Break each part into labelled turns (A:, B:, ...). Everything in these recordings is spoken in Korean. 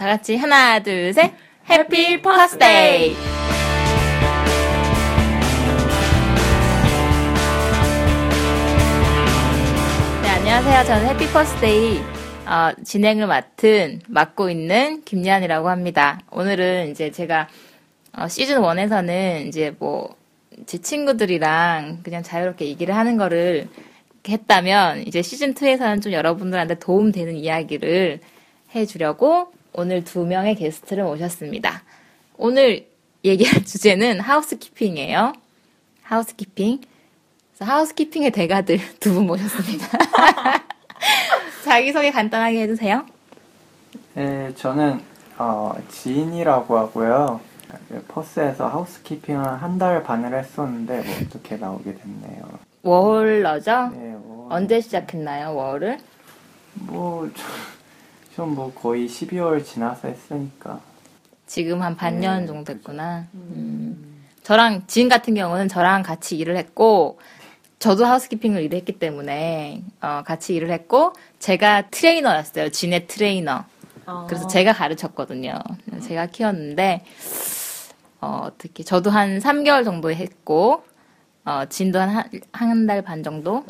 A: 다 같이 하나, 둘, 셋. 해피 퍼스데이! 네, 안녕하세요. 저는 해피 퍼스데이 어, 진행을 맡은 맡고 있는 김예한이라고 합니다. 오늘은 이제 제가 어, 시즌 1에서는 이제 뭐 제 친구들이랑 그냥 자유롭게 얘기를 하는 거를 했다면 이제 시즌 2에서는 좀 여러분들한테 도움되는 이야기를 해주려고 오늘 두 명의 게스트를 모셨습니다. 오늘 얘기할 주제는 하우스키핑이에요. 하우스키핑. 하우스키핑의 대가들 두 분 모셨습니다. 자기소개 간단하게 해주세요.
B: 네, 저는 어, 지인이라고 하고요. 그 퍼스에서 하우스키핑을 한 달 반을 했었는데 뭐 어떻게 나오게 됐네요.
A: 워홀러죠?
B: 네, 뭐,
A: 언제 시작했나요, 워홀을?
B: 뭐 좀뭐 거의 12월 지나서 했으니까.
A: 지금 한 반년
B: 네,
A: 정도 됐구나. 음. 저랑 지인 같은 경우는 저랑 같이 일을 했고 저도 housekeeping을 일을 했기 때문에 어, 같이 일을 했고 제가 트레이너였어요. 진의 트레이너. 그래서 제가 가르쳤거든요. 제가 키웠는데 어, 어떻게 저도 한 3개월 정도 했고 어, 진도 한 한 달 반 정도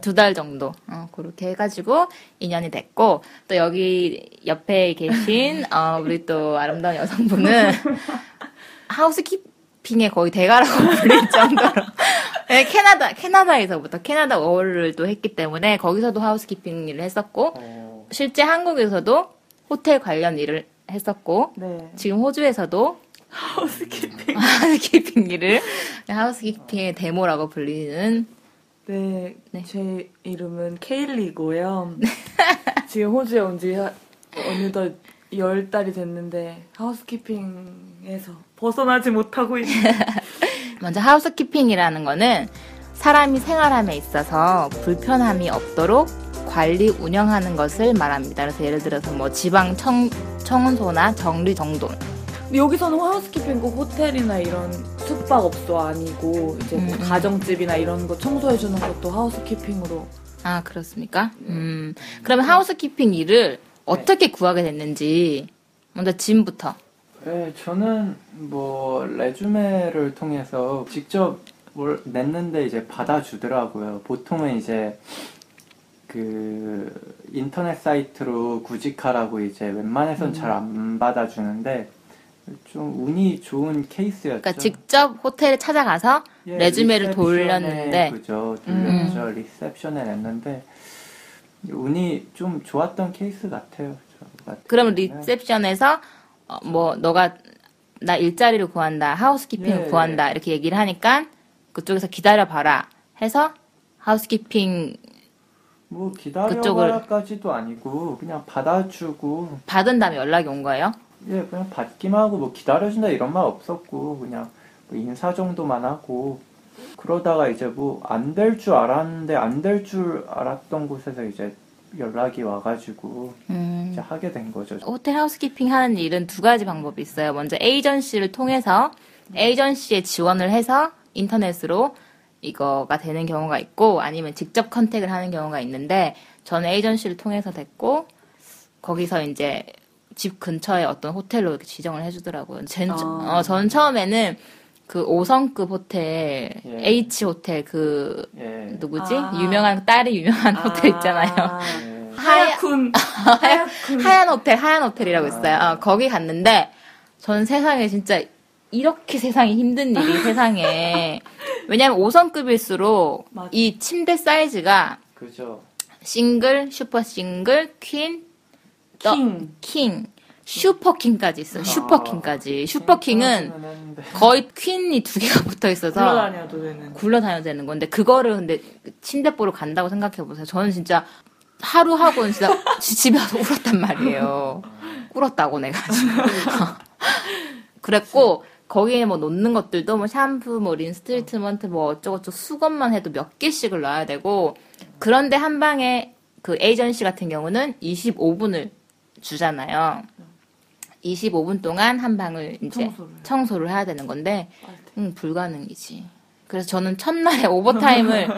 A: 두 달 정도 어, 그렇게 해가지고 인연이 됐고 또 여기 옆에 계신 어, 우리 또 아름다운 여성분은 하우스키핑의 거의 대가라고 불릴 정도로 네, 캐나다 캐나다에서부터 캐나다 워홀을 또 했기 때문에 거기서도 하우스키핑 일을 했었고
B: 어,
A: 실제 한국에서도 호텔 관련 일을 했었고
C: 네.
A: 지금 호주에서도
C: 하우스키핑.
A: 하우스키핑 일을 하우스키핑의 데모라고 불리는
C: 네,
A: 네.
C: 제 이름은 케일리고요. 지금 호주에 온 지 어느덧 열 달이 됐는데 하우스키핑에서 벗어나지 못하고 있어요.
A: 먼저 하우스키핑이라는 거는 사람이 생활함에 있어서 불편함이 없도록 관리 운영하는 것을 말합니다. 그래서 예를 들어서 뭐 지방 청, 청소나 정리 정돈
C: 여기서는 하우스키핑 꼭 호텔이나 이런 숙박업소 아니고 이제 뭐
A: 음, 음.
C: 가정집이나 이런 거 청소해주는 것도 하우스키핑으로
A: 아 그렇습니까? 음 그러면 하우스키핑 일을 어떻게 구하게 됐는지 먼저 짐부터
B: 네, 저는 뭐 레주메를 통해서 직접 뭘 냈는데 이제 받아주더라고요. 보통은 이제 그 인터넷 사이트로 구직하라고 이제 웬만해선 잘 안 받아주는데 좀 운이 좋은 케이스였죠.
A: 그러니까 직접 호텔에 찾아가서
B: 예,
A: resume를
B: 리셉션에,
A: 돌렸는데
B: 그죠 돌렸죠 리셉션에 냈는데 운이 좀 좋았던 케이스 같아요. 경우는.
A: 리셉션에서 어, 뭐 너가 나 일자리를 구한다 housekeeping을
B: 예,
A: 구한다 이렇게 얘기를 하니까 그쪽에서 기다려 봐라 해서 하우스키핑
B: 뭐 기다려봐라까지도 아니고 그냥 받아주고
A: 받은 다음에 연락이 온 거예요.
B: 예 그냥 받기만 하고 뭐 기다려준다 이런 말 없었고 그냥 뭐 인사 정도만 하고 그러다가 이제 뭐 안 될 줄 알았는데 안 될 줄 알았던 곳에서 이제 연락이 와가지고
A: 음.
B: 이제 하게 된 거죠.
A: 호텔 하우스키핑 하는 일은 두 가지 방법이 있어요. 먼저 에이전시를 통해서 에이전시에 지원을 해서 인터넷으로 이거가 되는 경우가 있고 아니면 직접 컨택을 하는 경우가 있는데 저는 에이전시를 통해서 됐고 거기서 이제 집 근처에 어떤 호텔로 이렇게 지정을 해주더라고요. 전,
C: 아.
A: 어, 저는 처음에는 그 5성급 호텔,
B: 예.
A: H 호텔 그
B: 예.
A: 누구지?
C: 아.
A: 유명한 딸이 유명한 호텔 있잖아요.
B: 예.
C: 하야쿤 하야쿤
A: 하얀 호텔, 하얀 호텔이라고 있어요. 어, 거기 갔는데, 전 세상에 진짜 이렇게 세상이 힘든 일이 세상에. 왜냐면 5성급일수록
C: 맞아.
A: 이 침대 사이즈가
B: 그죠.
A: 싱글, 슈퍼 싱글, 퀸, 더-
C: 킹.
A: 킹, 슈퍼킹까지 있어요. 슈퍼킹까지. 슈퍼킹은. 거의 퀸이 두 개가 붙어 있어서
C: 굴러다녀도 되는.
A: 굴러다녀야 되는 건데 그거를 근데 침대 보를 간다고 생각해 보세요. 저는 진짜 하루 하고는 진짜 지- 집에 와서 울었단 말이에요. 울었다고 내가 지금. 그랬고 거기에 뭐 놓는 것들도 뭐 샴푸, 뭐 린스 트리트먼트 뭐 어쩌고저쩌고 수건만 해도 몇 개씩을 넣어야 되고 그런데 한 방에 그 에이전시 같은 경우는 25분을 주잖아요. 25분 동안 한 방을 이제
C: 청소를.
A: 청소를 해야 되는 건데. 응, 불가능이지. 그래서 저는 첫날에 오버타임을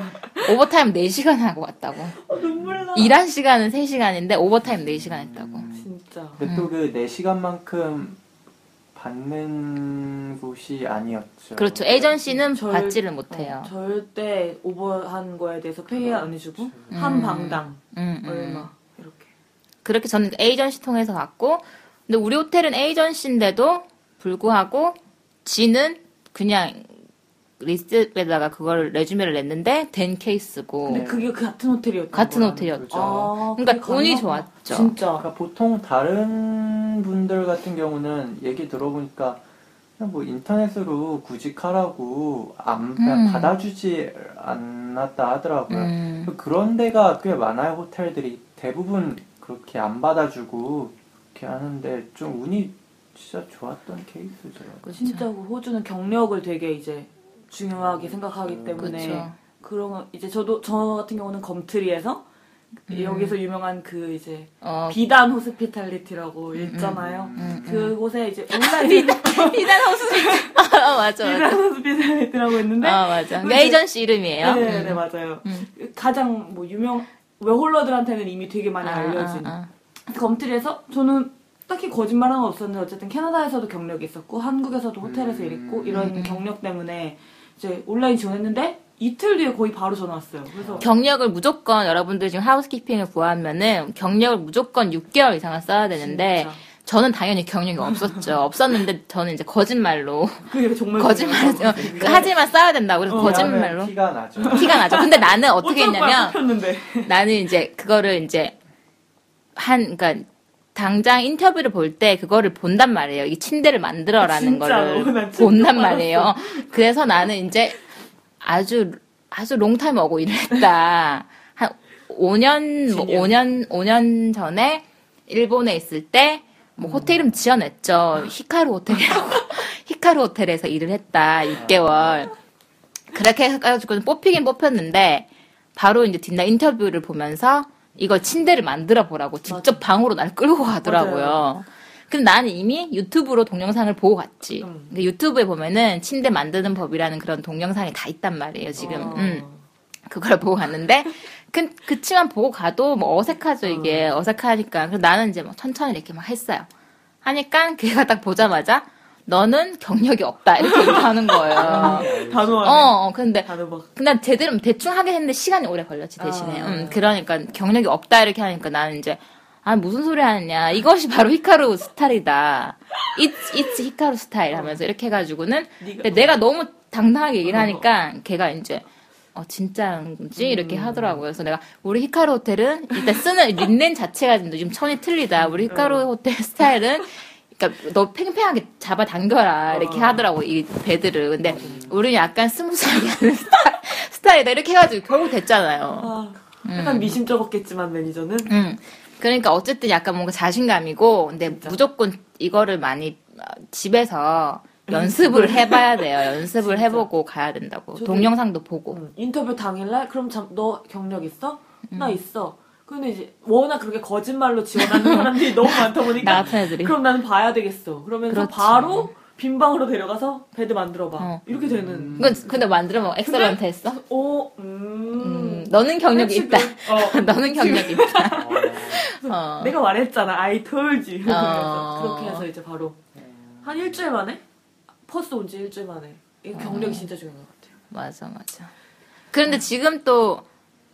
A: 오버타임 4시간 하고 왔다고.
C: 어, 눈물 나.
A: 일한 시간은 3시간인데 오버타임 4시간 했다고.
C: 진짜.
B: 근데
A: 음.
B: 또그 4시간만큼 받는 곳이 아니었죠.
A: 그렇죠. 에이전시는
C: 절-
A: 받지를 못해요.
C: 어, 절대 오버한 거에 대해서 페이 안 해주고
A: 음.
C: 한 방당
A: 음, 음.
C: 얼마.
A: 그렇게 저는 에이전시 통해서 갔고, 근데 우리 호텔은 에이전시인데도 불구하고 진은 그냥 리셉션에다가 그걸 resume를 냈는데 된 케이스고
C: 근데 그게 그 같은 호텔이었던
A: 같은? 호텔이었죠.
C: 아,
A: 그러니까 운이. 좋았죠.
C: 진짜.
B: 그러니까 보통 다른 분들 같은 경우는 얘기 들어보니까 그냥 뭐 인터넷으로 구직하라고 안 그냥
A: 음.
B: 받아주지 않았다 하더라고요.
A: 음,
B: 그런 데가 꽤 많아요. 호텔들이 대부분 그렇게 안 받아주고 이렇게 하는데 좀 운이 진짜 좋았던 케이스죠.
A: 그렇죠.
C: 진짜 그 호주는 경력을 되게 이제 중요하게 생각하기 때문에
A: 그렇죠.
C: 그런 거 이제 저도 저 같은 경우는 검트리에서
A: 음.
C: 여기서 유명한 그 이제
A: 어,
C: 비단 호스피탈리티라고 있잖아요.
A: 음, 음.
C: 그곳에 이제 온라인
A: 비단 호스피탈. 아, 맞아,
C: 비단
A: 맞아.
C: 호스피탈리티라고 있는데
A: 아, 맞아.
C: 근데-
A: 에이전시 이름이에요.
C: 네, 네,
A: 음.
C: 맞아요.
A: 음.
C: 가장 뭐 유명 워홀러들한테는 이미 되게 많이
A: 아,
C: 알려진
A: 아,
C: 검트리에서 저는 딱히 거짓말한 건 없었는데 어쨌든 캐나다에서도 경력이 있었고 한국에서도 호텔에서
B: 음.
C: 일했고 이런
A: 음.
C: 경력 때문에 이제 온라인 지원했는데 이틀 뒤에 거의 바로 전화 왔어요. 그래서
A: 경력을 무조건 여러분들 지금 하우스키핑을 구하면은 경력을 무조건 6개월 이상을 써야 되는데
C: 진짜.
A: 저는 당연히 경력이 없었죠. 없었는데 저는 이제 거짓말로
C: 그게 정말
A: 거짓말 하지만 써야 된다고 그래서
C: 어,
A: 거짓말로
B: 티가 나죠.
A: 티가 나죠. 근데 나는 어떻게 했냐면. 나는 이제 그거를 이제 한 그러니까 당장 인터뷰를 볼 때 그거를 본단 말이에요. 이 침대를 만들어라는
C: 진짜로?
A: 거를 본단
C: 알았어.
A: 말이에요. 그래서 나는 이제 아주 아주 롱타임 어고 일을 했다. 한 5년 뭐
C: 진년.
A: 5년 5년 전에 일본에 있을 때 뭐 호텔 이름 지어냈죠. 히카루 호텔이라고. 히카루 호텔에서 일을 했다. 6개월. 그렇게 해가지고 뽑히긴 뽑혔는데 바로 이제 뒷날 인터뷰를 보면서 이걸 침대를 만들어 보라고 직접 방으로 날 끌고 가더라고요.
C: 맞아요.
A: 근데 나는 이미 유튜브로 동영상을 보고 갔지.
C: 음.
A: 근데 유튜브에 보면은 침대 만드는 법이라는 그런 동영상이 다 있단 말이에요, 지금.
C: 어.
A: 음. 그걸 보고 갔는데, 그, 그치만 보고 가도 뭐 어색하죠, 이게. 어 색하니까. 그래서 나는 이제 막 천천히 이렇게 막 했어요. 하니까 걔가 딱 보자마자, 너는 경력이 없다. 이렇게 얘기하는 거예요.
C: 단호하네.
A: 어, 어, 근데
C: 단호박.
A: 근데 제대로 대충 하긴 했는데 시간이 오래 걸렸지 대신에.
C: 아.
A: 음, 그러니까 경력이 없다 이렇게 하니까 나는 이제 아 무슨 소리 하느냐 이것이 바로 히카루 스타일이다. It's it's 히카루 스타일 하면서 이렇게 해가지고는 근데 내가 너무 당당하게 얘기를 하니까 걔가 이제 어 진짜인지 이렇게 하더라고요. 그래서 내가 우리 히카루 호텔은 일단 쓰는 린넨 자체가 좀 천이 틀리다. 우리 히카루 호텔 스타일은 그러니까 너 팽팽하게 잡아 당겨라 이렇게
C: 어.
A: 하더라고 이 bed를. 근데 우리는 약간 스무스하게 하는 스타- 스타일이다 이렇게 해가지고 결국 됐잖아요.
C: 아, 약간 미심쩍었겠지만 매니저는
A: 음. 그러니까 어쨌든 약간 뭔가 자신감이고 근데 무조건 이거를 많이 어, 집에서 연습을 해봐야 돼요. 연습을. 해보고 가야 된다고. 동영상도 보고.
C: 음, 인터뷰 당일날 그럼 참, 너 경력 있어?
A: 음.
C: 나 있어. 근데 이제 워낙 그렇게 거짓말로 지원하는 사람들이 너무 많다 보니까
A: 나 같은 애들이.
C: 그럼 나는 봐야 되겠어. 그러면서
A: 그렇지.
C: 바로 빈 방으로 데려가서 bed 만들어 봐.
A: 어.
C: 이렇게 되는.
A: 그건 근데 만들면 excellent 했어?
C: 어, 음.
A: 음, 너는 경력이 있다.
C: 어,
A: 너는 경력이 있다. 어.
C: 내가 말했잖아. I told you.
A: 어.
C: 그렇게 해서 이제 바로 한 일주일 만에 퍼스 온 지 일주일 만에 이
A: 어.
C: 경력이 진짜 중요한 것 같아요.
A: 맞아, 맞아. 그런데 지금 또,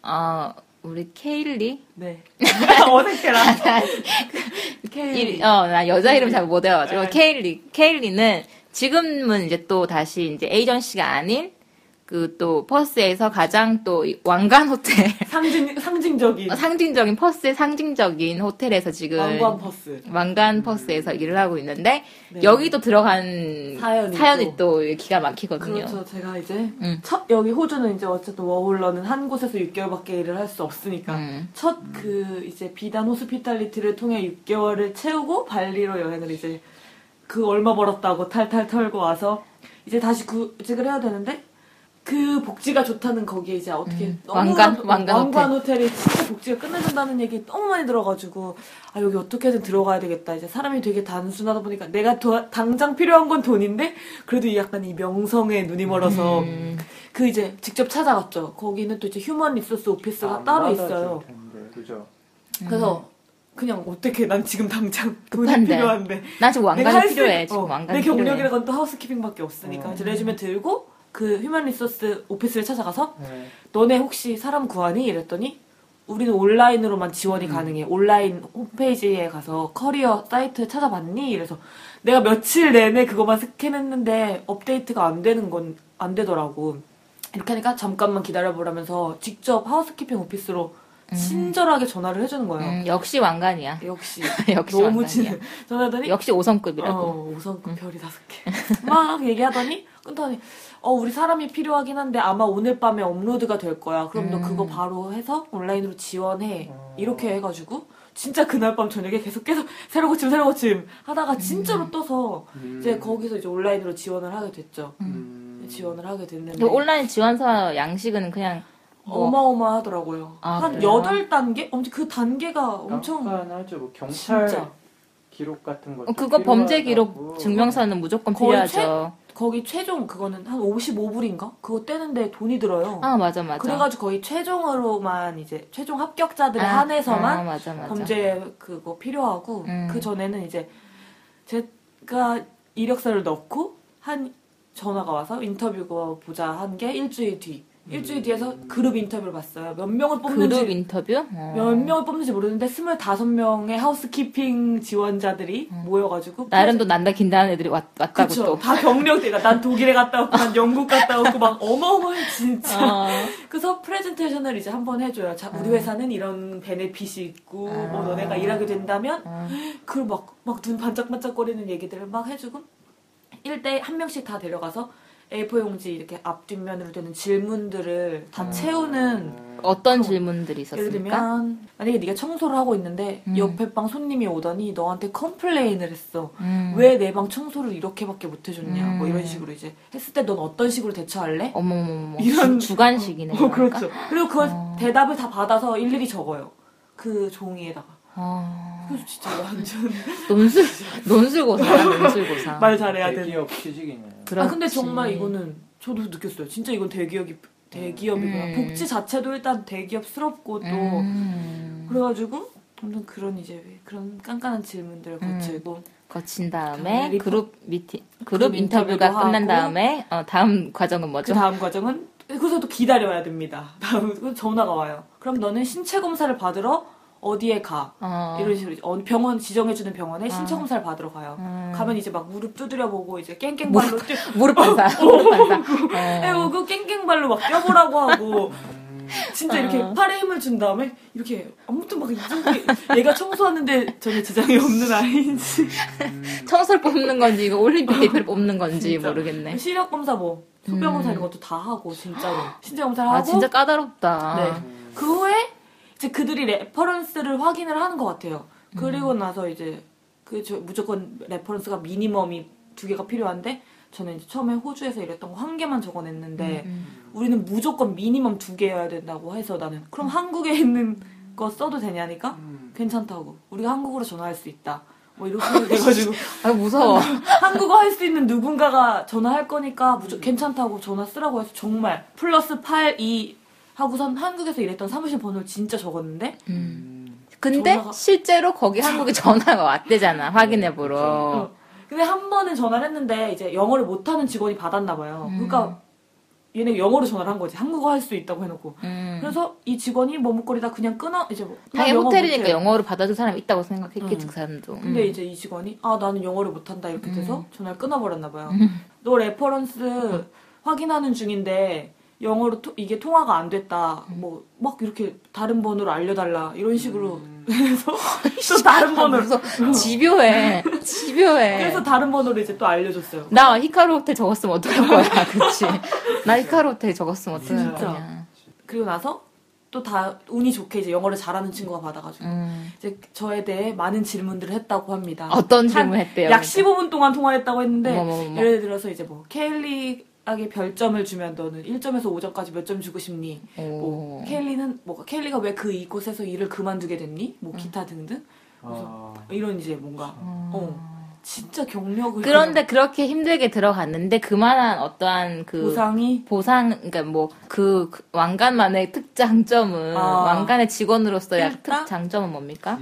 A: 어, 우리 케일리?
C: 네. 어색해라.
A: 이- 어, 나 여자 이름 잘 못 외워가지고.
C: 네.
A: 케일리. 케일리는 지금은 이제 또 다시 이제 에이전시가 아닌 그 또 퍼스에서 가장 또이 왕관 호텔.
C: 상징 상징적인
A: 어, 상징적인 퍼스의 상징적인 호텔에서 지금
C: 왕관 퍼스.
A: 왕관 퍼스에서 일을 하고 있는데
C: 네.
A: 여기도 들어간
C: 사연이
A: 사연이 또 기가 막히거든요.
C: 그렇죠. 제가 이제
A: 음.
C: 첫 여기 호주는 이제 어쨌든 워홀러는 한 곳에서 6개월밖에 일을 할 수 없으니까
A: 음.
C: 첫그 이제 비단 호스피탈리티를 통해 6개월을 채우고 발리로 여행을 이제 그 얼마 벌었다고 탈탈 털고 와서 이제 다시 구직을 해야 되는데 그 복지가 좋다는 거기에 이제 어떻게
A: 음.
C: 너무나도
A: 왕관? 왕관
C: 왕관 호텔이 진짜 복지가 끝내준다는 얘기 너무 많이 들어가지고 아 여기 어떻게든 들어가야 되겠다 이제 사람이 되게 단순하다 보니까 내가 도- 당장 필요한 건 돈인데 그래도 이 약간 이 명성에 눈이 멀어서
A: 음.
C: 그 이제 직접 찾아갔죠. 거기는 또 이제 human resource office가
B: 안
C: 따로 있어요.
B: 그죠?
C: 그래서 그냥 어떻게 난 지금 당장 돈이
A: 급한데.
C: 필요한데
A: 나 지금
C: 내가
A: 왕관이 필요해.
C: 어,
A: 지금 왕관이
C: 내. 경력이라곤 또 housekeeping밖에 없으니까
B: 어.
C: 이제 resume 들고 그 human resource office를 찾아가서
B: 네.
C: 너네 혹시 사람 구하니? 이랬더니 우리는 온라인으로만 지원이 가능해. 온라인 홈페이지에 가서 커리어 사이트 찾아봤니? 이래서 내가 며칠 내내 그거만 스캔했는데 업데이트가 안 되는 건 안 되더라고. 이렇게 하니까 잠깐만 기다려보라면서 직접 하우스키핑 오피스로 친절하게 전화를 해주는 거예요.
A: 음, 역시 왕관이야.
C: 역시
A: 역시
C: 너무
A: 왕관이야.
C: 친 전화하더니
A: 역시 5성급이라고.
C: 어, 5성급 별이 다섯 개. 막 얘기하더니 끊더니 어 우리 사람이 필요하긴 한데 아마 오늘 밤에 업로드가 될 거야. 그럼 너
A: 음.
C: 그거 바로 해서 온라인으로 지원해.
B: 어.
C: 이렇게 해가지고 진짜 그날 밤 저녁에 계속 계속 새로 고침 새로 고침 하다가 진짜로 떠서
B: 음.
C: 이제 거기서 이제 온라인으로 지원을 하게 됐죠.
B: 음.
C: 지원을 하게 됐는데
A: 근데 온라인 지원서 양식은 그냥 뭐
C: 어 마어마하더라고요.
A: 아,
C: 한
A: 그래요?
C: 여덟 단계? 엄청 그 단계가 엄청
B: 하죠. 뭐 경찰
C: 진짜
B: 기록 같은 거.
A: 어, 그거 범죄 기록 증명서는 무조건
C: 거의
A: 필요하죠.
C: 거기 최종 그거는 한 55불인가? 그거 떼는데 돈이 들어요.
A: 아 맞아 맞아.
C: 그래가지고 거의 최종으로만 이제 최종 합격자들에
A: 아,
C: 한해서만
A: 아, 맞아 맞아.
C: 범죄 그거 필요하고
A: 음.
C: 그 전에는 이제 제가 이력서를 넣고 한 전화가 와서 인터뷰가 보자 한 게 일주일 뒤 일주일 뒤에서 그룹 인터뷰를 봤어요. 몇 명을 뽑는지
A: 그룹 인터뷰? 어.
C: 몇 명을 뽑는지 모르는데 25명의 하우스키핑 지원자들이 모여가지고
A: 나름 또 난다 긴다는 애들이 왔, 왔다고
C: 그쵸.
A: 또.
C: 다 경력대가 난 독일에 갔다 왔고 난 영국 갔다 왔고 막 어마어마해 진짜.
A: 어.
C: 그래서 프레젠테이션을 이제 한 번 해줘요. 자, 우리 회사는 이런 베네핏이 있고 뭐 너네가 일하게 된다면
A: 어.
C: 그걸 막막 눈 반짝반짝거리는 얘기들을 막 해주고 1대 한 명씩 다 데려가서 A4 용지 이렇게 앞 뒷면으로 되는 질문들을 다 채우는
A: 어떤 질문들이
C: 예를
A: 있었습니까?
C: 들면 만약에 네가 청소를 하고 있는데
A: 음.
C: 옆에 방 손님이 오더니 너한테 complain을 했어.
A: 음.
C: 왜 내 방 청소를 이렇게밖에 못 해줬냐. 뭐
A: 음.
C: 이런 식으로 이제 했을 때 넌 어떤 식으로 대처할래?
A: 어머머머.
C: 이런-
A: 주, 주관식이네.
C: 어, 그렇죠. 그리고 그걸
A: 어.
C: 대답을 다 받아서 일일이 적어요. 그 종이에다가.
A: 어.
C: 그래서 진짜 완전
A: 논술 논술고사 논술고사.
C: 말 잘해야 돼.
B: 대기업 취직이네.
C: 아
A: 그렇지.
C: 근데 정말 이거는 저도 느꼈어요. 진짜 이건 대기업이 대기업이구나.
A: 음.
C: 복지 자체도 일단 대기업스럽고 또
A: 음.
C: 그래가지고 아무튼 그런 이제 그런 깐깐한 질문들을
A: 음.
C: 거치고
A: 거친
C: 다음에 리포-
A: 그룹 미팅
C: 그룹
A: 그룹 인터뷰가
C: 인터뷰도
A: 끝난
C: 하고
A: 다음에 어, 다음 과정은
C: 그
A: 뭐죠?
C: 다음 과정은 그래서 또 기다려야 됩니다. 다음 전화가 와요. 그럼 너는 신체 검사를 받으러 어디에 가?
A: 어.
C: 이런 식으로 어, 병원 지정해주는 병원에 신체 검사를 받으러 가요.
A: 음.
C: 가면 이제 막 무릎 두드려 보고 이제 깽깽발로 뛰.
A: 무릎 반사. 무릎 반사. 어.
C: 에고 그 깽깽발로 막 뛰어보라고 하고
B: 음.
C: 진짜 이렇게
A: 어.
C: 팔에 힘을 준 다음에 이렇게 아무튼 막 이상하게 얘가 청소하는데 전혀 지장이 없는 아이인지
A: 청소를 뽑는 건지 이거 올림픽 대표를 뽑는 건지
C: 진짜.
A: 모르겠네.
C: 시력 검사 뭐 소변 검사
A: 음.
C: 이런 것도 다 하고 진짜로 신체 검사를
A: 아
C: 하고
A: 진짜 까다롭다.
C: 네. 그 후에 이 제 그들이 reference를 확인을 하는 것 같아요. 그리고
A: 음.
C: 나서 이제 그 저 무조건 레퍼런스가 minimum이 두 개가 필요한데 저는 이제 처음에 호주에서 일했던 거 한 개만 적어냈는데
A: 음.
C: 우리는 무조건 minimum 두 개여야 된다고 해서 나는 그럼 한국에 있는 거 써도 되냐니까
B: 음.
C: 괜찮다고 우리가 한국으로 전화할 수 있다 뭐 이렇게 돼가지고
A: 아 무서워.
C: 한국어 할 수 있는 누군가가 전화할 거니까 무조 괜찮다고 전화 쓰라고 해서 정말 플러스 8, 2 하고선 한국에서 일했던 사무실 번호를 진짜 적었는데
A: 음.
B: 음.
A: 근데
C: 전화가-
A: 실제로 거기 한국에 전화가 왔대잖아. 확인해 보러.
C: 어. 근데 한 번은 전화를 했는데 이제 영어를 못하는 직원이 받았나 봐요.
A: 음.
C: 그러니까 얘네 영어로 전화를 한 거지. 한국어 할 수 있다고 해놓고.
A: 음.
C: 그래서 이 직원이 머뭇거리다 그냥 끊어 이제 뭐. 나
A: 당연히
C: 영어
A: 호텔이니까. 영어로 받아줄 사람이 있다고 생각했겠지
C: 음.
A: 그 사람도.
C: 근데
A: 음.
C: 이제 이 직원이 아 나는 영어를 못한다 이렇게 돼서
A: 음.
C: 전화를 끊어버렸나 봐요. 너 reference 확인하는 중인데 영어로 토- 이게 통화가 안 됐다.
A: 음.
C: 뭐막 이렇게 다른 번호로 알려달라 이런 식으로 해서 또 다른
A: 아,
C: 번호로
A: 무서워. 집요해. 집요해.
C: 그래서 다른 번호로 이제 또 알려줬어요.
A: 나 히카루 호텔 적었으면 어떡할 거야, 그치? 나 히카루 호텔 적었으면 어떡할. 거야.
C: 그리고 나서 또 다 운이 좋게 이제 영어를 잘하는 친구가 받아가지고
A: 음.
C: 이제 저에 대해 많은 질문들을 했다고 합니다.
A: 어떤
C: 한
A: 질문 했대요?
C: 약 15분 동안 통화했다고 했는데
A: 어머머머.
C: 예를 들어서 이제 뭐 케일리 에게 별점을 주면 너는 1점에서 5점까지 몇 점 주고 싶니?
A: 오.
C: 뭐 케일리는 뭐 케일리가 왜 그 이곳에서 일을 그만두게 됐니? 뭐 기타 등등
B: 아.
C: 이런 이제 뭔가
A: 음.
C: 어 진짜 경력을
A: 그런데 그렇게 힘들게 들어갔는데 그만한 어떠한 그
C: 보상이
A: 보상, 그러니까 뭐 그 왕관만의 특장점은
C: 아.
A: 왕관의 직원으로서의
C: 일단?
A: 특장점은 뭡니까?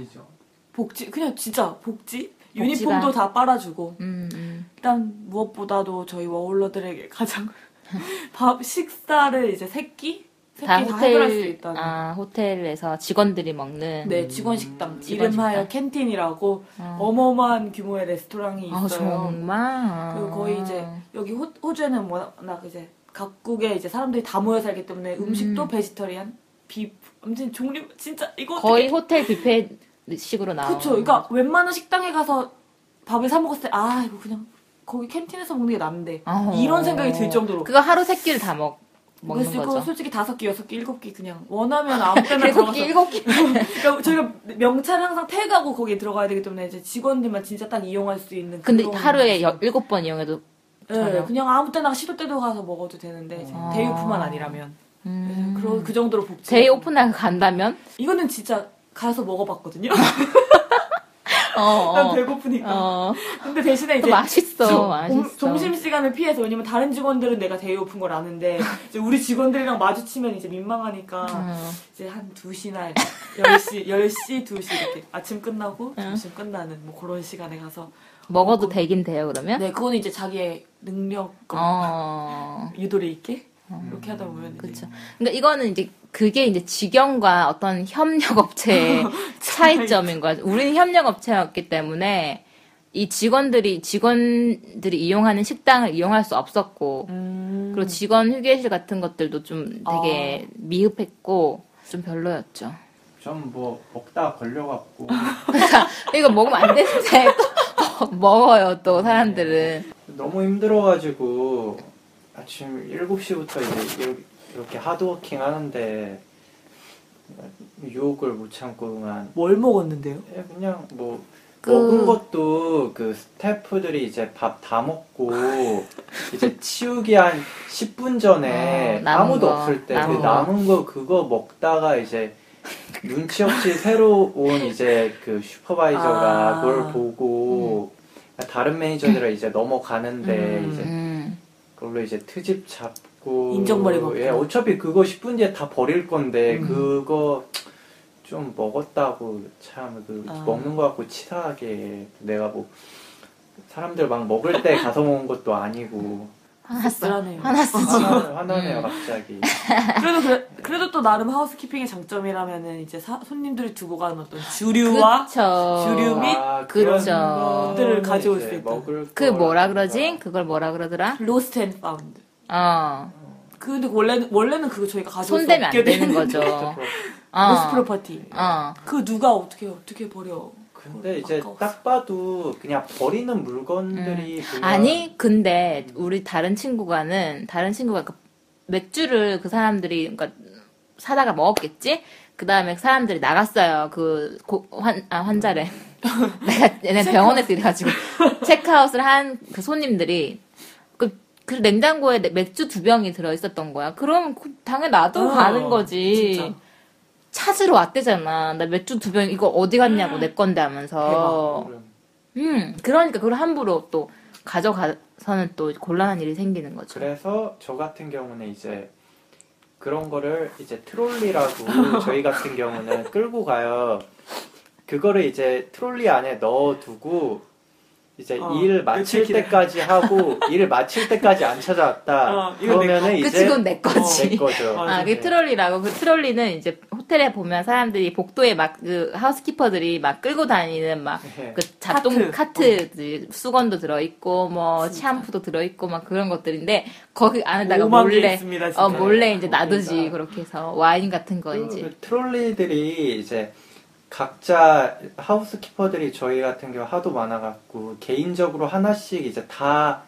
C: 복지 그냥 진짜 복지
A: 복지가-
C: 유니폼도 다 빨아주고
A: 음, 음.
C: 일단 무엇보다도 저희 워홀러들에게 가장 밥 식사를 이제 세끼 세끼
A: 다
C: 다, 해결할 수
A: 호텔,
C: 있다는
A: 아, 호텔에서 직원들이 먹는.
C: 네 직원 식당
A: 직원
C: 이름하여
A: 식당.
C: 캔틴이라고
A: 어.
C: 어마어마한 규모의 레스토랑이
A: 아,
C: 있어요.
A: 정말.
C: 그리고 거의 이제 여기 호, 호주에는 워낙 이제 각국의 이제 사람들이 다 모여 살기 때문에 음식도 베지터리안, 비, 아무튼 종류 진짜 이거
A: 거의 호텔 뷔페식으로 나와.
C: 그쵸. 그러니까 웬만한 식당에 가서 밥을 사 먹었을 때 아 이거 그냥 거기 캔틴에서 먹는 게 낫는데
A: 어.
C: 이런 생각이 들 정도로.
A: 그거 하루 세 끼를 다 먹, 먹는 거죠.
C: 그거 솔직히 다섯 끼, 여섯 끼, 일곱 끼 그냥 원하면 아무 때나 들어가서
A: 끼, 일곱 끼.
C: 그러니까 저희가 명찰 항상 태그하고 거기에 들어가야 되기 때문에 이제 직원들만 진짜 딱 이용할 수 있는
A: 근데
C: 그런
A: 하루에. 여- 일곱 번 이용해도.
C: 네. 그냥 아무 때나 시도 때도 가서 먹어도 되는데
A: 아.
C: day off만 아니라면
A: 음.
C: 네, 그러, 그 정도로 복지
A: day off하고 간다면?
C: 이거는 진짜 가서 먹어봤거든요
A: 어,
C: 난
A: 어.
C: 배고프니까
A: 어.
C: 근데 대신에
A: 또
C: 이제
A: 맛있어,
C: 저-
A: 맛있어.
C: 점심 시간을 피해서 왜냐면 다른 직원들은 내가 day off인 걸 아는데 이제 우리 직원들이랑 마주치면 이제 민망하니까
A: 어.
C: 이제 한 2시나 10시, 10시, 2시 이렇게 아침 끝나고 점심 끝나는 뭐 그런 시간에 가서
A: 먹어도 되긴 돼요, 그러면?
C: 네, 그거는 이제 자기의 능력
A: 어.
C: 유도리 있게 이렇게 하다 보면
A: 그렇죠. 그러니까 이거는 이제 그게 이제 직영과 어떤 협력 업체의 차이점인 거죠. 우리는 협력 업체였기 때문에 이 직원들이 직원들이 이용하는 식당을 이용할 수 없었고
C: 음,
A: 그리고 직원 휴게실 같은 것들도 좀 되게 미흡했고 좀 별로였죠.
B: 좀 뭐 먹다 걸려갖고
A: 그러니까 이거 먹으면 안 되는데 또 먹어요 또 사람들은.
B: 너무 힘들어가지고 아침 7시부터 이제 이렇게, 하드워킹 하는데 유혹을 못 참고 그만
C: 뭘 먹었는데요?
B: 예, 그냥 뭐
A: 그-
B: 먹은 것도 그 스태프들이 이제 밥 다 먹고 이제 치우기 한 10분 전에
A: 어,
B: 아무도
A: 거,
B: 없을 때
A: 남은
B: 그
A: 거.
B: 남은 거 그거 먹다가 이제 눈치 없이 새로 온 이제 그 슈퍼바이저가
C: 아.
B: 그걸 보고 다른 매니저들은 이제 넘어가는데
C: 음.
B: 이제
A: 음.
B: 그걸로 이제 트집 잡고
C: 인정머리 먹고.
B: 예, 어차피 그거 10분 뒤에 다 버릴 건데
C: 음.
B: 그거 좀 먹었다고 참 그
C: 아.
B: 먹는 거 갖고 치사하게 내가 뭐 사람들 막 먹을 때 가서 먹은 것도 아니고
A: 화났어.
C: 씁쓸하네요.
A: 화났어.
B: 화나, 화나네요
C: 음.
B: 갑자기
C: 그래도 그래, 그래도 또 나름 housekeeping의 장점이라면은 이제 사- 손님들이 두고 가는 어떤 주류와
A: 그쵸.
C: 주류 및
B: 아,
A: 그렇죠.
B: 그런
C: 것들을
B: 거는
C: 가져올
B: 이제
C: 수 있다.
A: 그 뭐라. 그러지? 그걸 뭐라 그러더라?
C: lost and found.
A: 어.
C: 근데 원래는 원래는 그거 저희가 가져올 수
A: 손대면 안
C: 없게
A: 되는
C: 되는
A: 거죠.
B: 그렇죠.
A: 어.
C: lost property.
A: 어.
C: 그 누가 어떻게 어떻게 버려?
B: 근데 이제
C: 아까웠어.
B: 딱 봐도 그냥 버리는 물건들이
A: 음. 아니, 근데 우리 다른 친구가는 다른 친구가 그 맥주를 그 사람들이 그러니까 사다가 먹었겠지? 그 다음에 사람들이 나갔어요. 그 고- 환, 아, 환자래. 내가 얘네 병원에서 이래가지고 체크아웃을 한 그 손님들이 그, 그 냉장고에 내- 맥주 두 병이 들어 있었던 거야. 그럼 그 당연히 놔두고
C: 어,
A: 가는 거지.
C: 진짜.
A: 찾으러 왔대잖아. 나 맥주 두 병 이거 어디 갔냐고 내 건데 하면서.
B: 그런-
A: 음, 그러니까 그걸 함부로 또 가져가서는 또 곤란한 일이 생기는 거죠.
B: 그래서 저 같은 경우는 이제 그런 거를 이제 트롤리라고 저희 같은 경우는 끌고 가요. 그거를 이제 트롤리 안에 넣어두고 이제
C: 어,
B: 일 마칠
C: 며칠 기다려.
B: 때까지 하고 일 마칠 때까지 안 찾아왔다.
C: 어,
B: 그러면은
A: 그
B: 이제
A: 지금 내 거지.
B: 내 거죠.
C: 아,
A: 그 트롤리라고 그 트롤리는 이제 호텔에 보면 사람들이 복도에 막 그 하우스키퍼들이 막 끌고 다니는 막
B: 네.
A: 그 잡동
C: 카트.
A: 카트, 수건도 들어 있고 뭐
C: 진짜.
A: 샴푸도 들어 있고 막 그런 것들인데 거기 안에다가 몰래
C: 있습니다.
A: 어 몰래 이제. 놔두지 그렇게 해서 와인 같은 거
B: 그,
A: 이제
B: 그 트롤리들이 이제 각자 하우스키퍼들이 저희 같은 경우 하도 많아갖고 개인적으로 하나씩 이제 다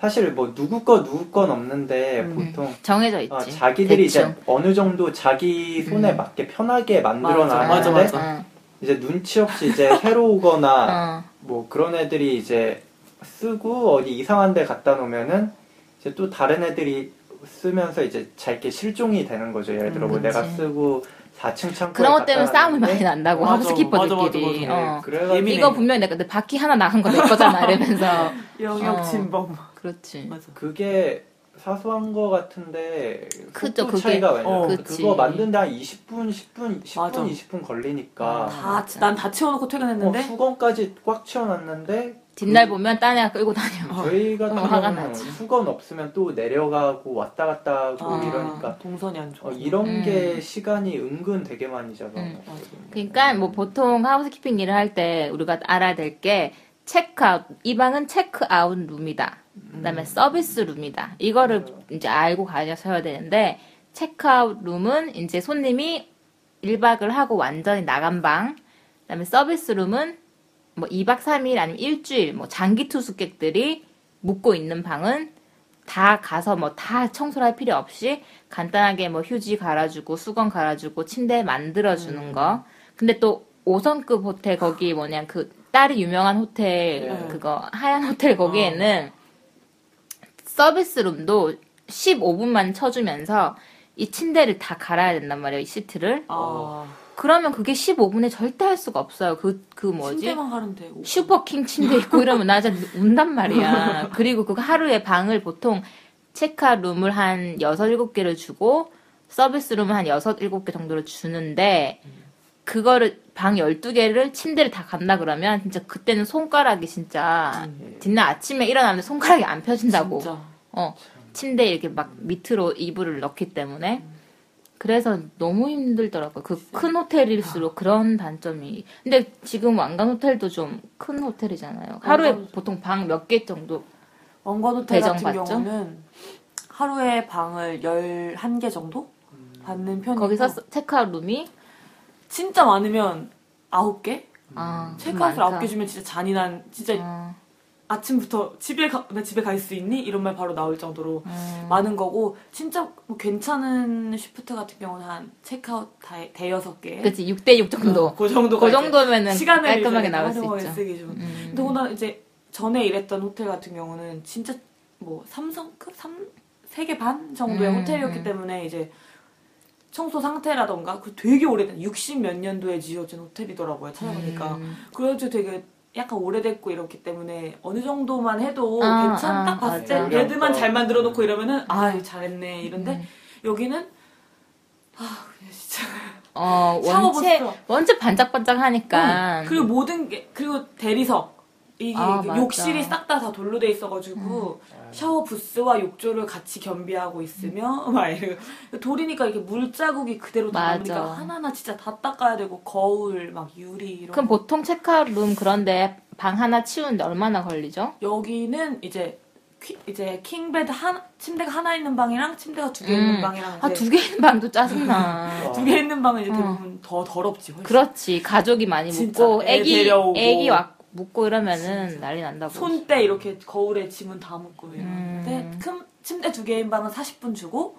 B: 사실 뭐 누구 거 누구 건 없는데
C: 음.
B: 보통
A: 정해져 있지.
B: 어, 자기들이
A: 대충.
B: 이제 어느 정도 자기 손에
A: 음.
B: 맞게 편하게 만들어
C: 맞아,
B: 놨는데
C: 맞아, 맞아.
B: 이제 눈치 없이 이제 새로 오거나
A: 어.
B: 뭐 그런 애들이 이제 쓰고 어디 이상한 데 갖다 놓으면은 이제 또 다른 애들이 쓰면서 이제 잘게 실종이 되는 거죠. 예를 들어 뭐
A: 음,
B: 내가
A: 그치.
B: 쓰고 4층 창고
A: 그런 것 때문에 싸움이 많이 난다고
C: 맞아,
A: 하우스키퍼들끼리.
C: 맞아, 맞아.
A: 어.
B: 그래가지고
C: 예민해.
A: 이거 분명히 내가 내 바퀴 하나 나간 거 내 거잖아 이러면서
C: 영역
A: 어.
C: 침범.
A: 그렇지.
C: 맞아.
B: 그게 사소한 거 같은데
A: 그죠.
B: 차이가 많이
C: 어.
B: 그거 만드는데 한 20분, 10분, 10분,
C: 맞아.
B: 20분 걸리니까
A: 아,
C: 다,
A: 맞아.
C: 난다 채워놓고
B: 어,
C: 퇴근했는데
B: 수건까지 꽉 채워놨는데
A: 뒷날 보면 딴 애가 끌고 다녀.
B: 저희 같은
A: 어, 화가
B: 경우는
A: 나지.
B: 수건 없으면 또 내려가고 왔다 갔다 하고
C: 아,
B: 이러니까
C: 동선이 안 좋아.
B: 어, 이런
A: 음.
B: 게 시간이 은근 되게 많이 잡아.
A: 음. 그러니까 뭐 보통 하우스키핑 일을 할 때 우리가 알아야 될 게 체크아웃 이 방은 체크아웃 룸이다. 그다음에 서비스 룸이다. 이거를 이제 알고 가셔야 되는데 체크아웃 룸은 이제 손님이 1박을 하고 완전히 나간 방. 그다음에 서비스 룸은 뭐 2박 3일 아니면 일주일 뭐 장기 투숙객들이 묵고 있는 방은 다 가서 뭐 다 청소를 할 필요 없이 간단하게 뭐 휴지 갈아주고 수건 갈아주고 침대 만들어주는 거. 근데 또 5성급 호텔 거기 뭐냐 그 딸이 유명한 호텔
B: 네.
A: 그거 하얀 호텔 거기에는 서비스 룸도 15분만 쳐주면서 이 침대를 다 갈아야 된단 말이에요 이 시트를.
C: 아,
A: 그러면 그게 15분에 절대 할 수가 없어요. 그 그 뭐지?
C: 침대만 가면 돼.
A: 슈퍼킹 침대 있고 이러면 나 진짜 운단 말이야. 그리고 그 하루에 방을 보통 체크아웃 룸을 한 6, 7개를 주고 서비스 룸을 한 6, 7개 정도를 주는데 그거를 방 12개를 침대를 다 간다 그러면 진짜 그때는 손가락이 진짜 뒷날 아침에 일어나는데 손가락이 안 펴진다고.
C: 진짜.
A: 어. 침대에 이렇게 막 밑으로 이불을 넣기 때문에 그래서 너무 힘들더라고요. 그 큰 호텔일수록 그런 단점이. 근데 지금 왕관 호텔도 좀 큰 호텔이잖아요. 하루에
C: 왕관
A: 보통 방 몇 개 정도.
C: 원관 호텔 같은
A: 받죠?
C: 경우는 하루에 방을 11개 정도 받는 편이고
A: 거기서 체크아웃 룸이
C: 진짜 많으면 9개?
A: 아,
C: 체크아웃을
A: 많다.
C: 9개 주면 진짜 잔인한 진짜
A: 어,
C: 아침부터 집에 가, 나 집에 갈 수 있니? 이런 말 바로 나올 정도로
A: 음.
C: 많은 거고 진짜 뭐 괜찮은 쉬프트 같은 경우는 한 체크아웃 다, 대여섯 개.
A: 그치 6대 6 정도.
C: 그 정도가
A: 그 정도면은
C: 이제 시간을
A: 깔끔하게 나올 수 있죠.
C: 쓰기 좀.
A: 음.
C: 더구나 이제 전에 일했던 호텔 같은 경우는 진짜 뭐 삼성급 삼 세 개 반 정도의
A: 음,
C: 호텔이었기
A: 음.
C: 때문에 이제 청소 상태라던가 그 되게 오래된 60 몇 년도에 지어진 호텔이더라고요 찾아보니까
A: 음.
C: 그래가지고 되게 약간 오래됐고 이렇기 때문에 어느 정도만 해도
A: 아,
C: 괜찮
A: 아,
C: 딱 봤을 때. 레드만 잘 만들어 놓고 이러면은 아 잘했네 이런데
A: 음.
C: 여기는 아 그냥 진짜
A: 어,
C: 샤워
A: 원체,
C: 부스.
A: 원체 반짝반짝 하니까.
C: 응. 그리고 모든 게 그리고 대리석 이게
A: 아.
C: 욕실이 싹 다 다 돌로 돼 있어가지고 샤워 부스와 욕조를 같이 겸비하고 있으며 막 이러고 돌이니까 이렇게 물자국이 그대로
A: 맞아.
C: 남으니까 하나하나 진짜 다 닦아야 되고 거울 막 유리 이런
A: 그럼
C: 거.
A: 보통 체크아웃 룸 그런데 방 하나 치우는데 얼마나 걸리죠?
C: 여기는 이제 퀴- 이제 king bed 한 침대가 하나 있는 방이랑 침대가 두개 있는
A: 음.
C: 방이랑
A: 아, 두개 있는 방도 짜증나.
C: 두개 있는 방은 이제
A: 어.
C: 대부분 더 더럽지 훨씬.
A: 그렇지. 가족이 많이
C: 진짜
A: 묵고,
C: 애
A: 애기,
C: 데려오고.
A: 애기 와, 묵고 이러면은 난리 난다고.
C: 손때 이렇게 거울에 짐은 다 묶고 이러는데
A: 음.
C: 큰 침대 두 개인 방은 40분 주고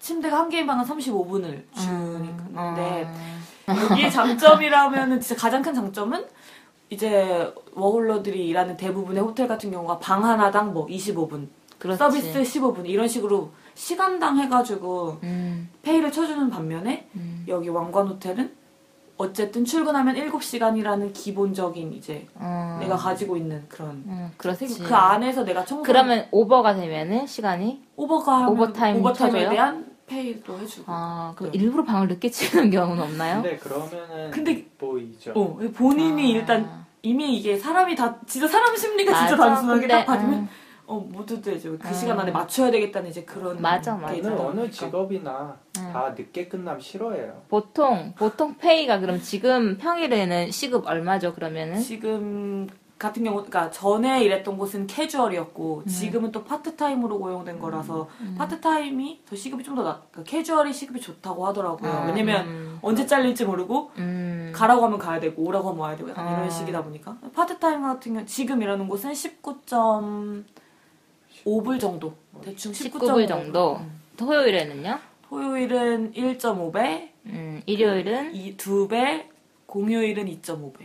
C: 침대가 한 개인 방은 35분을 주는데
A: 음.
C: 여기의 장점이라면은 진짜 가장 큰 장점은 이제 워홀러들이 일하는 대부분의 호텔 같은 경우가 방 하나당 뭐 25분
A: 그렇지.
C: 서비스 15분 이런 식으로 시간당 해가지고
A: 음,
C: 페이를 쳐주는 반면에
A: 음.
C: 여기 왕관 호텔은 어쨌든 출근하면 7시간이라는 기본적인 이제
A: 어.
C: 내가 가지고 있는 그런
A: 음, 그렇지.
C: 그 안에서 내가 청소
A: 그러면 오버가 되면은 시간이
C: 오버가 하면
A: 오버타임
C: 오버타임에
A: 쳐줘요?
C: 대한 pay도 해주고
A: 아, 그
C: 네.
A: 일부러 방을 늦게 치는 경우는 없나요?
B: 근데 그러면은
C: 근데-
B: 보이죠.
C: 어, 본인이
A: 아.
C: 일단 이미 이게 사람이 다 진짜 사람 심리가 진짜
A: 맞아,
C: 단순하게
A: 근데,
C: 딱 받으면
A: 음.
C: 어 모두들 이제 그
A: 음.
C: 시간 안에 맞춰야 되겠다는 이제 그런
A: 맞아,
C: 게
A: 맞아.
B: 어느
C: 있다
B: 어느
C: 보니까.
B: 직업이나
A: 음.
B: 다 늦게 끝나면 싫어해요.
A: 보통 보통 pay가 그럼 지금 평일에는 시급 얼마죠? 그러면은
C: 지금 같은 경우 그러니까 전에 일했던 곳은 캐주얼이었고
A: 음.
C: 지금은 또 파트타임으로 고용된 거라서 파트타임이 더 시급이 좀 더 낮. 그러니까 캐주얼이 시급이 좋다고 하더라고요.
A: 아,
C: 왜냐면
A: 음.
C: 언제 잘릴지 모르고
A: 음.
C: 가라고 하면 가야 되고 오라고 하면 와야 되고 약간
A: 아.
C: 이런 식이다 보니까 파트타임 같은 경우 지금 일하는 곳은 19.5불 정도 대충 19.5
A: 19불 정도. 토요일에는요?
C: 토요일은 1.5배
A: 음, 일요일은
C: 이 2배 공휴일은 2.5배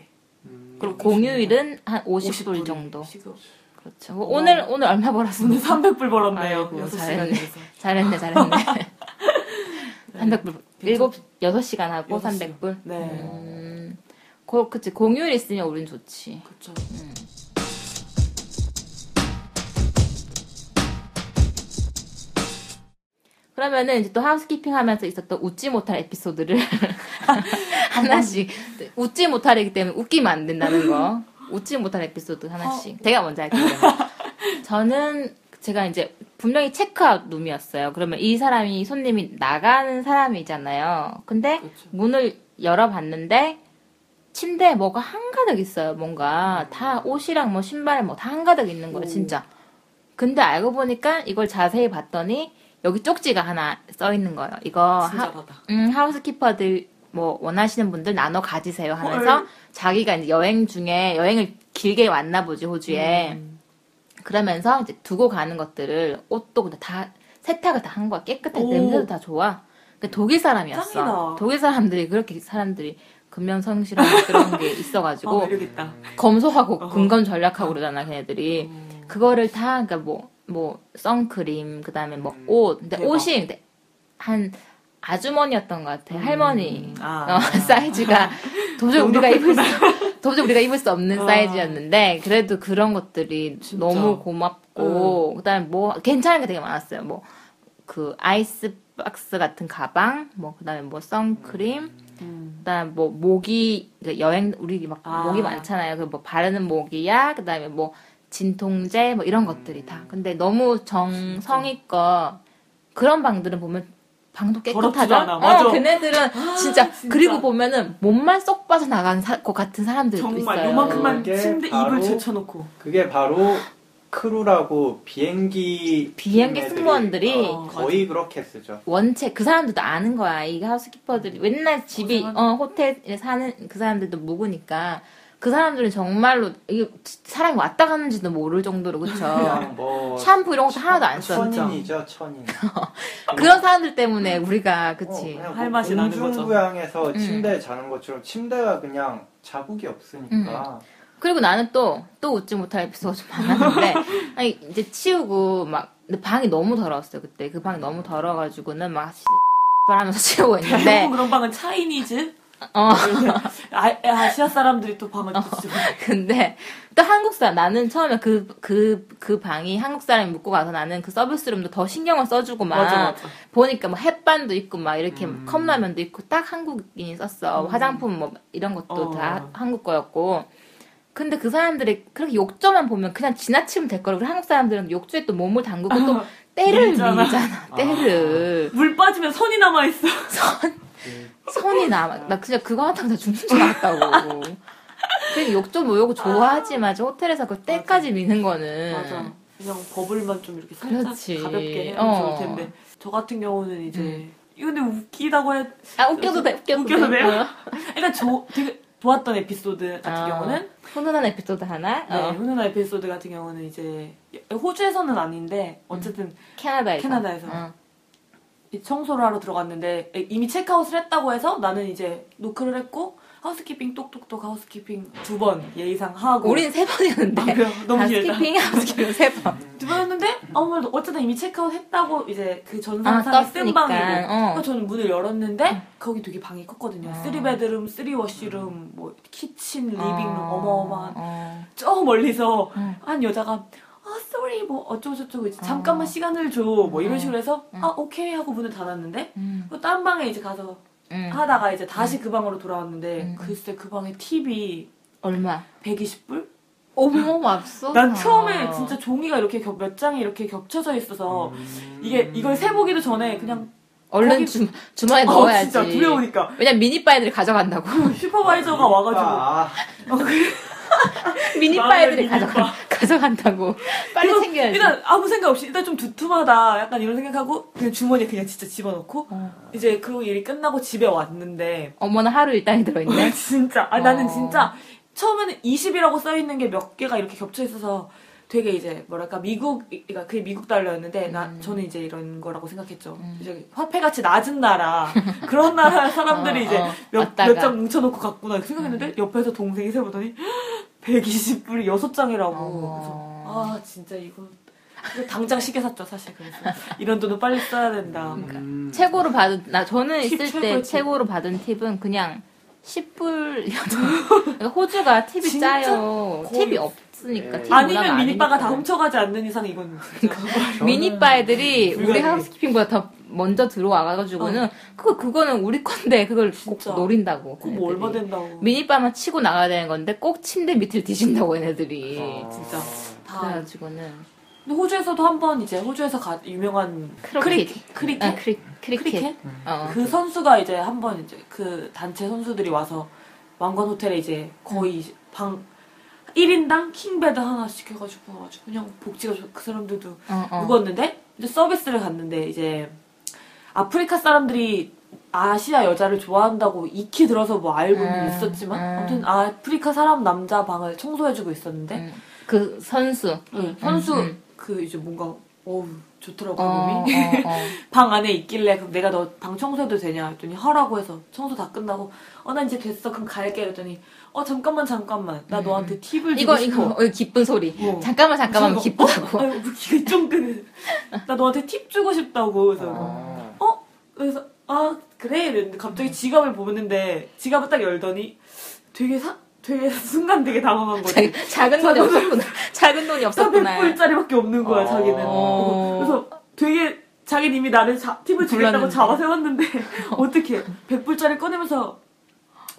B: 음,
A: 그리고 공휴일은 한 50불 정도.
C: 시급.
A: 그렇죠. 오늘 오늘 얼마
C: 오늘
A: 벌었습니까?
C: 300불 벌었네요
A: 아이고,
C: 6시간
A: 잘했네.
C: 에서
A: 잘했네, 잘했네. 300불. 일곱, 여섯 시간 하고
C: 여섯 시간.
A: 300불?
C: 네.
A: 음, 고, 그치. 공휴일 있으면 우린 좋지.
C: 그쵸.
A: 그러면은 이제 또 하우스키핑 하면서 있었던 웃지 못할 에피소드를 하나씩 웃지 못하기 때문에 웃기면 안 된다는 거 웃지 못할 에피소드 하나씩 제가 먼저 할게요. 저는 제가 이제 분명히 체크아웃 룸이었어요. 그러면 이 사람이 손님이 나가는 사람이잖아요. 근데
C: 그렇죠.
A: 문을 열어봤는데 침대에 뭐가 한가득 있어요. 뭔가 다 옷이랑 뭐 신발 뭐 다 한가득 있는 거예요.
C: 오.
A: 진짜. 근데 알고 보니까 이걸 자세히 봤더니 여기 쪽지가 하나 써 있는 거예요. 이거 하. 음, 하우스키퍼들 뭐 원하시는 분들 나눠 가지세요 하면서
C: 헐.
A: 자기가 이제 여행 중에 여행을 길게 왔나 보지 호주에
C: 음.
A: 그러면서 이제 두고 가는 것들을 옷도 다 세탁을 다 한 거야 깨끗해
C: 오.
A: 냄새도 다 좋아 그 독일 사람이었어
C: 짱이다.
A: 독일 사람들이 그렇게 사람들이 근면성실한 그런 게
C: 아,
A: 있어가지고
C: 매력있다.
A: 검소하고
C: 어허.
A: 근검 전략하고 그러잖아 걔네들이
C: 음.
A: 그거를 다 그러니까 뭐 뭐 선크림 그다음에 뭐옷 근데
C: 대박.
A: 옷이 근데 한 아주머니였던 것 같아 할머니
C: 아.
A: 어, 사이즈가 도저히 우리가 입을 수 도저히 우리가 입을 수 없는
C: 아.
A: 사이즈였는데 그래도 그런 것들이
C: 진짜.
A: 너무 고맙고 그다음에 뭐 괜찮은 게 되게 많았어요 뭐 그 아이스 박스 같은 가방 뭐 그다음에 뭐 선크림
C: 음.
A: 그다음 뭐 모기 그 여행 우리 막
C: 아.
A: 모기 많잖아요. 그 뭐 바르는 모기약 그다음에 뭐 진통제 뭐 이런 것들이 다. 근데 너무 정성의껏 그런 방들은 보면 방도 깨끗하다.
C: 맞아.
A: 어, 걔네들은 진짜,
C: 진짜.
A: 그리고 보면은 몸만 쏙 빠져 나간 사- 것 같은 사람들도
C: 정말
A: 있어요.
C: 요만큼만
B: 이게
C: 침대 입을 제쳐놓고.
B: 그게 바로 크루라고 비행기
A: 비행기 승무원들이
C: 어,
B: 거의 그렇게 쓰죠.
A: 원체 그 사람들도 아는 거야. 이 하우스키퍼들이 맨날 집이
C: 고생하는-
A: 어 호텔에 사는 그 사람들도 묵으니까 그 사람들은 정말로 이게 사람이 왔다 갔는지도 모를 정도로 그쵸.
B: 그냥 뭐
A: 샴푸 이런 것도 하나도 안 써.
B: 천인이죠, 천인.
A: 그런 사람들 때문에 우리가 그치.
B: 어, 그냥 할뭐
C: 맛이 나는 거죠.
B: 공중부양에서
A: 음.
B: 침대에 자는 것처럼 침대가 그냥 자국이 없으니까
A: 그리고 나는 또, 또 웃지 못할 에피소드가 좀 많았는데, 아니, 이제 치우고, 막, 근데 방이 너무 더러웠어요, 그때. 그 방이 너무 더러워가지고는 막, 씨, 하면서 치우고 있는데,
C: 그런 방은 차이니즈?
A: 어,
C: 아, 아시아 사람들이 또 방을 또 쓰고.
A: 근데, 또 한국 사람, 나는 처음에 그, 그, 그 방이 한국 사람이 묵고 가서 나는 그 서비스룸도 더 신경을 써주고 막,
C: 맞아, 맞아.
A: 보니까 뭐 햇반도 있고 막 이렇게
B: 음.
A: 컵라면도 있고 딱 한국인이 썼어.
C: 음.
A: 화장품 뭐 이런 것도
C: 어.
A: 다 한국 거였고. 근데 그 사람들이 그렇게 욕조만 보면 그냥 지나치면 될 거라고. 한국 사람들은 욕조에 또 몸을 담그고 또 때를
C: 밀잖아.
A: 밀잖아. 때를.
C: 물 빠지면 선이 남아 있어.
A: 손이 남아. 나 그냥 그거 하다가 죽는 줄 알았다고. 그 욕조 모욕을 좋아하지만 저 호텔에서 그 때까지 미는 거는.
C: 맞아. 그냥 버블만 좀 이렇게 살짝
A: 그렇지.
C: 가볍게 해면
A: 어.
C: 좋을 텐데. 저 같은 경우는 이제,
A: 음.
C: 근데 웃기다고 해.
A: 아, 웃겨도 돼, 웃겨도,
C: 웃겨도
A: 돼. 어.
C: 일단 저 되게 좋았던 에피소드 같은
A: 어.
C: 경우는
A: 훈훈한 에피소드 하나.
C: 네,
A: 어.
C: 훈훈한 에피소드 같은 경우는 이제 호주에서는 아닌데 어쨌든
A: 캐나다에서.
C: 캐나다에서.
A: 어.
C: 이 청소를 하러 들어갔는데 이미 체크아웃을 했다고 해서 나는 이제 노크를 했고 housekeeping 똑똑똑 housekeeping 두 번 예의상 하고
A: 우린 세 번이었는데.
C: 아, 그래요? 너무 길다.
A: housekeeping, housekeeping 세 번.
C: 두 번했는데 아무 말도 어쨌든 이미 체크아웃 했다고 이제 그
A: 아,
C: 전산상에 쓴. 방이고
A: 어.
C: 저는 문을 열었는데 거기 되게 방이 컸거든요.
A: 어.
C: three bedroom, three washroom, 뭐 kitchen, living room
A: 어,
C: 어마어마한
A: 어.
C: 저 멀리서
A: 응.
C: 한 여자가 아 sorry 뭐 어쩌고 저쩌고 이제
A: 어.
C: 잠깐만 시간을 줘 뭐 이런
A: 어.
C: 식으로 해서
A: 응.
C: 아 오케이 하고 문을 닫았는데
A: 음,
C: 또딴 방에 이제 가서
A: 음.
C: 하다가 이제 다시 그 방으로 돌아왔는데
A: 음.
C: 글쎄 그 방에 팁이
A: 얼마?
C: 120불?
A: 어머, 맙소.
C: 난 처음에 진짜 종이가 이렇게 겹- 몇 장이 이렇게 겹쳐져 있어서
B: 음.
C: 이게 이걸 세 보기도 전에 그냥
A: 얼른
C: 거기-
A: 주, 주머니에
C: 어,
A: 넣어야지.
C: 진짜 두려우니까
A: 왜냐면 미니바이들이 가져간다고.
C: 슈퍼바이저가 와가지고
B: 아,
C: 어, 그-
A: 미니바이들이
C: 마음의
A: 가져가, 가져간다고. 빨리
C: 그래서
A: 챙겨야지.
C: 일단 아무 생각 없이 일단 좀 두툼하다 약간 이런 생각하고 그냥 주머니에 그냥 진짜 집어넣고
A: 어.
C: 이제 그 일이 끝나고 집에 왔는데
A: 어머나 하루 일당이 들어있네.
C: 진짜 아 나는
A: 어.
C: 진짜 처음에는 20이라고 써 있는 게 몇 개가 이렇게 겹쳐 있어서 되게 이제 뭐랄까 미국 그러니까 그게 미국 달러였는데 나
A: 음.
C: 저는 이제 이런 거라고 생각했죠. 이제 화폐 가치 낮은 나라 그런 나라 사람들이
A: 어,
C: 이제
A: 어.
C: 몇
A: 왔다가.
C: 몇장 뭉쳐놓고 갔구나 생각했는데 옆에서 동생이 세보더니 120불이 여섯 장이라고
A: 어.
C: 그래서 아 진짜 이거 당장 시계 샀죠 사실 그래서 이런 돈은 빨리 써야 된다.
B: 음.
A: 최고로 받은 나 저는
C: 팁
A: 있을 때
C: 팁.
A: 최고로 받은 팁은 그냥 10불 호주가 팁이? 짜요. 팁이 없 으니까
B: 예.
A: 팁
C: 아니면 미니바가 다. 훔쳐가지 않는 이상 이건
A: 미니바 애들이 우리. 하우스키핑보다 더 먼저 들어와가지고는 그거 그거는 우리 건데 그걸 꼭
C: 진짜.
A: 노린다고.
C: 그거 뭐. 얼마 된다고.
A: 미니바만 치고 나가야 되는 건데 꼭 침대 밑을 뒤진다고 얘네들이.
B: 아.
C: 진짜. 다.
A: 그래가지고는
C: 근데 호주에서도 한 번 이제 호주에서 가, 유명한. 크리켓 크리켓
A: 아, 크리, 크리켓.
C: 크리켓?
A: 어.
C: 그 선수가 이제 한 번 이제 그 단체 선수들이 와서 왕관 호텔에 이제 거의 이제 방 1인당 king bed 하나씩 해가지고 아주 그냥 복지가 좋, 그 사람들도
A: 어, 어.
C: 묵었는데 이제 서비스를 갔는데 이제 아프리카 사람들이 아시아 여자를 좋아한다고 익히 들어서 뭐 알고는
A: 음,
C: 있었지만
A: 음.
C: 아무튼 아프리카 사람 남자 방을 청소해주고 있었는데
A: 음. 그 선수.
C: 응, 선수
A: 음, 음.
C: 그 이제 뭔가 어우 좋더라고
A: 어,
C: 몸이
A: 어, 어.
C: 방 안에 있길래 그럼 내가 너 방 청소해도 되냐 했더니 하라고 해서 청소 다 끝나고 어 나 이제 됐어 그럼 갈게 이랬더니 어 잠깐만 잠깐만 나 너한테 팁을 주고
A: 이거
C: 싶어
A: 이거 어, 기쁜 소리.
C: 어.
A: 잠깐만 잠깐만
C: 그래서,
A: 기쁘다고.
C: 어, 아유 귀가 쫑긋 나 너한테 팁 주고 싶다고 그래서
B: 아.
C: 어 그래서 아 그래 이랬는데 갑자기 지갑을 보는데 지갑을 딱 열더니 되게 사 되게 순간 되게 당황한 거지
A: 자- 작은 돈이 없었구나. 작은 돈이 없었구나.
C: 400불짜리밖에 없는 거야,
B: 어.
C: 자기는. 어, 그래서 되게 자기는 이미 나를 자, 팁을 주겠다고. 잡아 세웠는데 어떻게 100불짜리 꺼내면서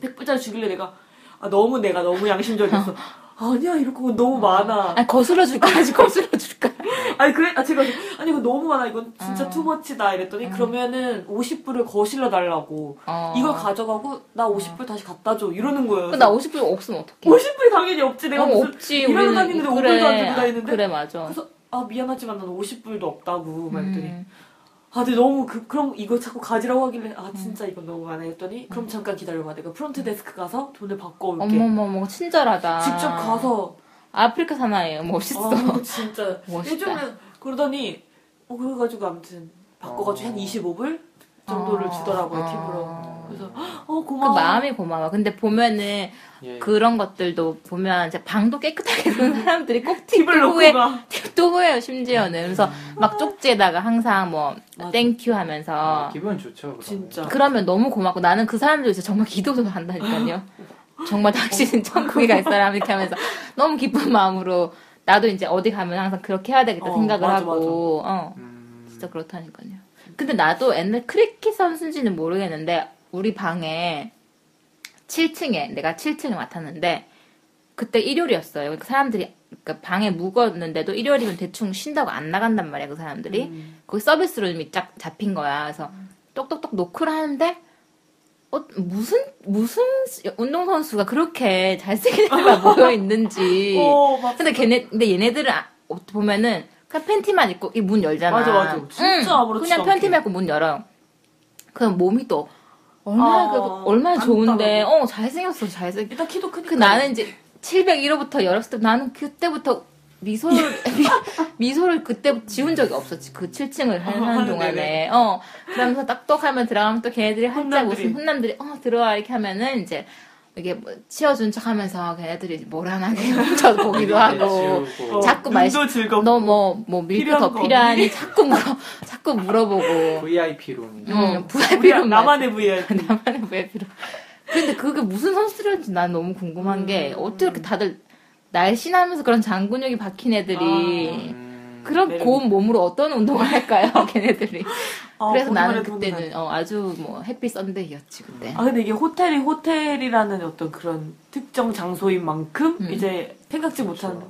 C: 100불짜리 주길래 내가 아, 너무 내가 너무 양심적이었어. 아니야 이러고 너무 많아.
A: 아니, 거슬러 줄까? 아직 거슬러 줄까?
C: 아니 그래 아 제가 아니 이거 너무 많아 이건 진짜
A: 어.
C: 투머치다 이랬더니 그러면은 50불을 거실러 달라고
A: 어.
C: 이걸 가져가고 나 50불 다시 갖다 줘 이러는 거예요.
A: 나 50불 없으면 어떡해?
C: 50불이 당연히 없지 내가
A: 어,
C: 무슨
A: 없지.
C: 일하러 다니는데
A: 그래.
C: 5불도 안 들고 다니는데
A: 그래, 맞아.
C: 그래서 아 미안하지만 나는 50불도 없다고
A: 음.
C: 아 근데 너무 그, 그럼 이거 자꾸 가지라고 하길래
A: 음.
C: 아 진짜 이건 너무 많아 했더니 그럼 잠깐 기다려봐 내가 front desk 가서 돈을 바꿔 올게
A: 어머머머, 친절하다.
C: 직접 가서
A: 아프리카 사나이에요. 멋있어.
C: 아 진짜
A: 멋있다.
C: 요즘은 그러더니 어 그래가지고 아무튼 바꿔가지고
B: 어.
C: 한 25불 정도를
A: 어.
C: 주더라고요
A: 어.
C: 팁으로 그래서
A: 어그
C: 고마워
A: 마음이 고마워. 근데 보면은
B: 예.
A: 그런 것들도 보면 이제 방도 깨끗하게 두는 사람들이 꼭
C: 팁을 가
A: 팁도 후해요, 심지어는. 그래서 막 쪽지에다가 항상 뭐,
C: 맞아.
A: thank you 하면서.
B: 아, 기분 좋죠. 그러면.
C: 진짜
A: 그러면 너무 고맙고 나는 그 사람들 진짜 정말 기도도 한다니까요. 정말 당신은 천국에 갈 사람 이렇게 하면서 너무 기쁜 마음으로 나도 이제 어디 가면 항상 그렇게 해야 되겠다
C: 어,
A: 생각을
C: 맞아,
A: 하고 어
B: 음.
A: 진짜 그렇다니까요. 근데 나도 옛날 크리켓 선수인지는 모르겠는데 우리 방에 7층에 내가 7층을 맡았는데 그때 일요일이었어요. 그러니까 사람들이 그러니까 방에 묵었는데도 일요일이면 대충 쉰다고 안 나간단 말이야 그 사람들이.
C: 음.
A: 거기 서비스 룸이 쫙 잡힌 거야. 그래서 똑똑똑 노크를 하는데 어, 무슨 무슨 운동선수가 그렇게 잘생긴 애가 모여 있는지.
C: 어, 막
A: 근데 걔네 근데 얘네들은 아- 보면은 그냥 팬티만 입고 이 문 열잖아.
C: 맞아, 맞아. 진짜 아무렇지도
A: 그냥
C: 않게.
A: 팬티만 입고 문 열어요. 그럼 몸이 또 얼마나
C: 아,
A: 그 얼마나 좋은데. 어 잘생겼어 잘생.
C: 일단 키도 크니까
A: 그 나는 이제 701호부터 열었을 때 나는 그때부터 미소를 미, 소를 그때 지운 적이 없었지 그 7층을 하는
C: 아,
A: 동안에
C: 네네.
A: 어 그러면서 딱똑하면 들어가면 또 걔네들이 활짝
C: 훈남들이.
A: 웃음 훈남들이 어 들어와 이렇게 하면은 이제 이게 뭐 치워준 척 하면서 걔네들이 모란하게 훔쳐 보기도 하고
B: 치우고.
C: 어,
A: 자꾸 말
C: 눈도 즐겁고
A: 너뭐 뭐 밀크 더
C: 거
A: 필요하니 자꾸 물어 자꾸 물어보고
B: VIP 룸이.
A: 음,
C: 우리
A: VIP로
C: 나만의 VIP
A: 나만의 VIP로 근데 그게 무슨 선수들인지 난 너무 궁금한 게
C: 음.
A: 어떻게 이렇게 다들 날씬하면서 그런 장근육이 박힌 애들이
B: 음.
A: 그런
C: 매력이.
A: 고운 몸으로 어떤 운동을 할까요 걔네들이
C: 아,
A: 그래서
C: 보기만
A: 나는 그때는 어, 아주 뭐 happy Sunday였지 그때
C: 아 근데 이게 호텔이 호텔이라는 어떤 그런 특정 장소인 만큼
A: 음.
C: 이제 생각지 못한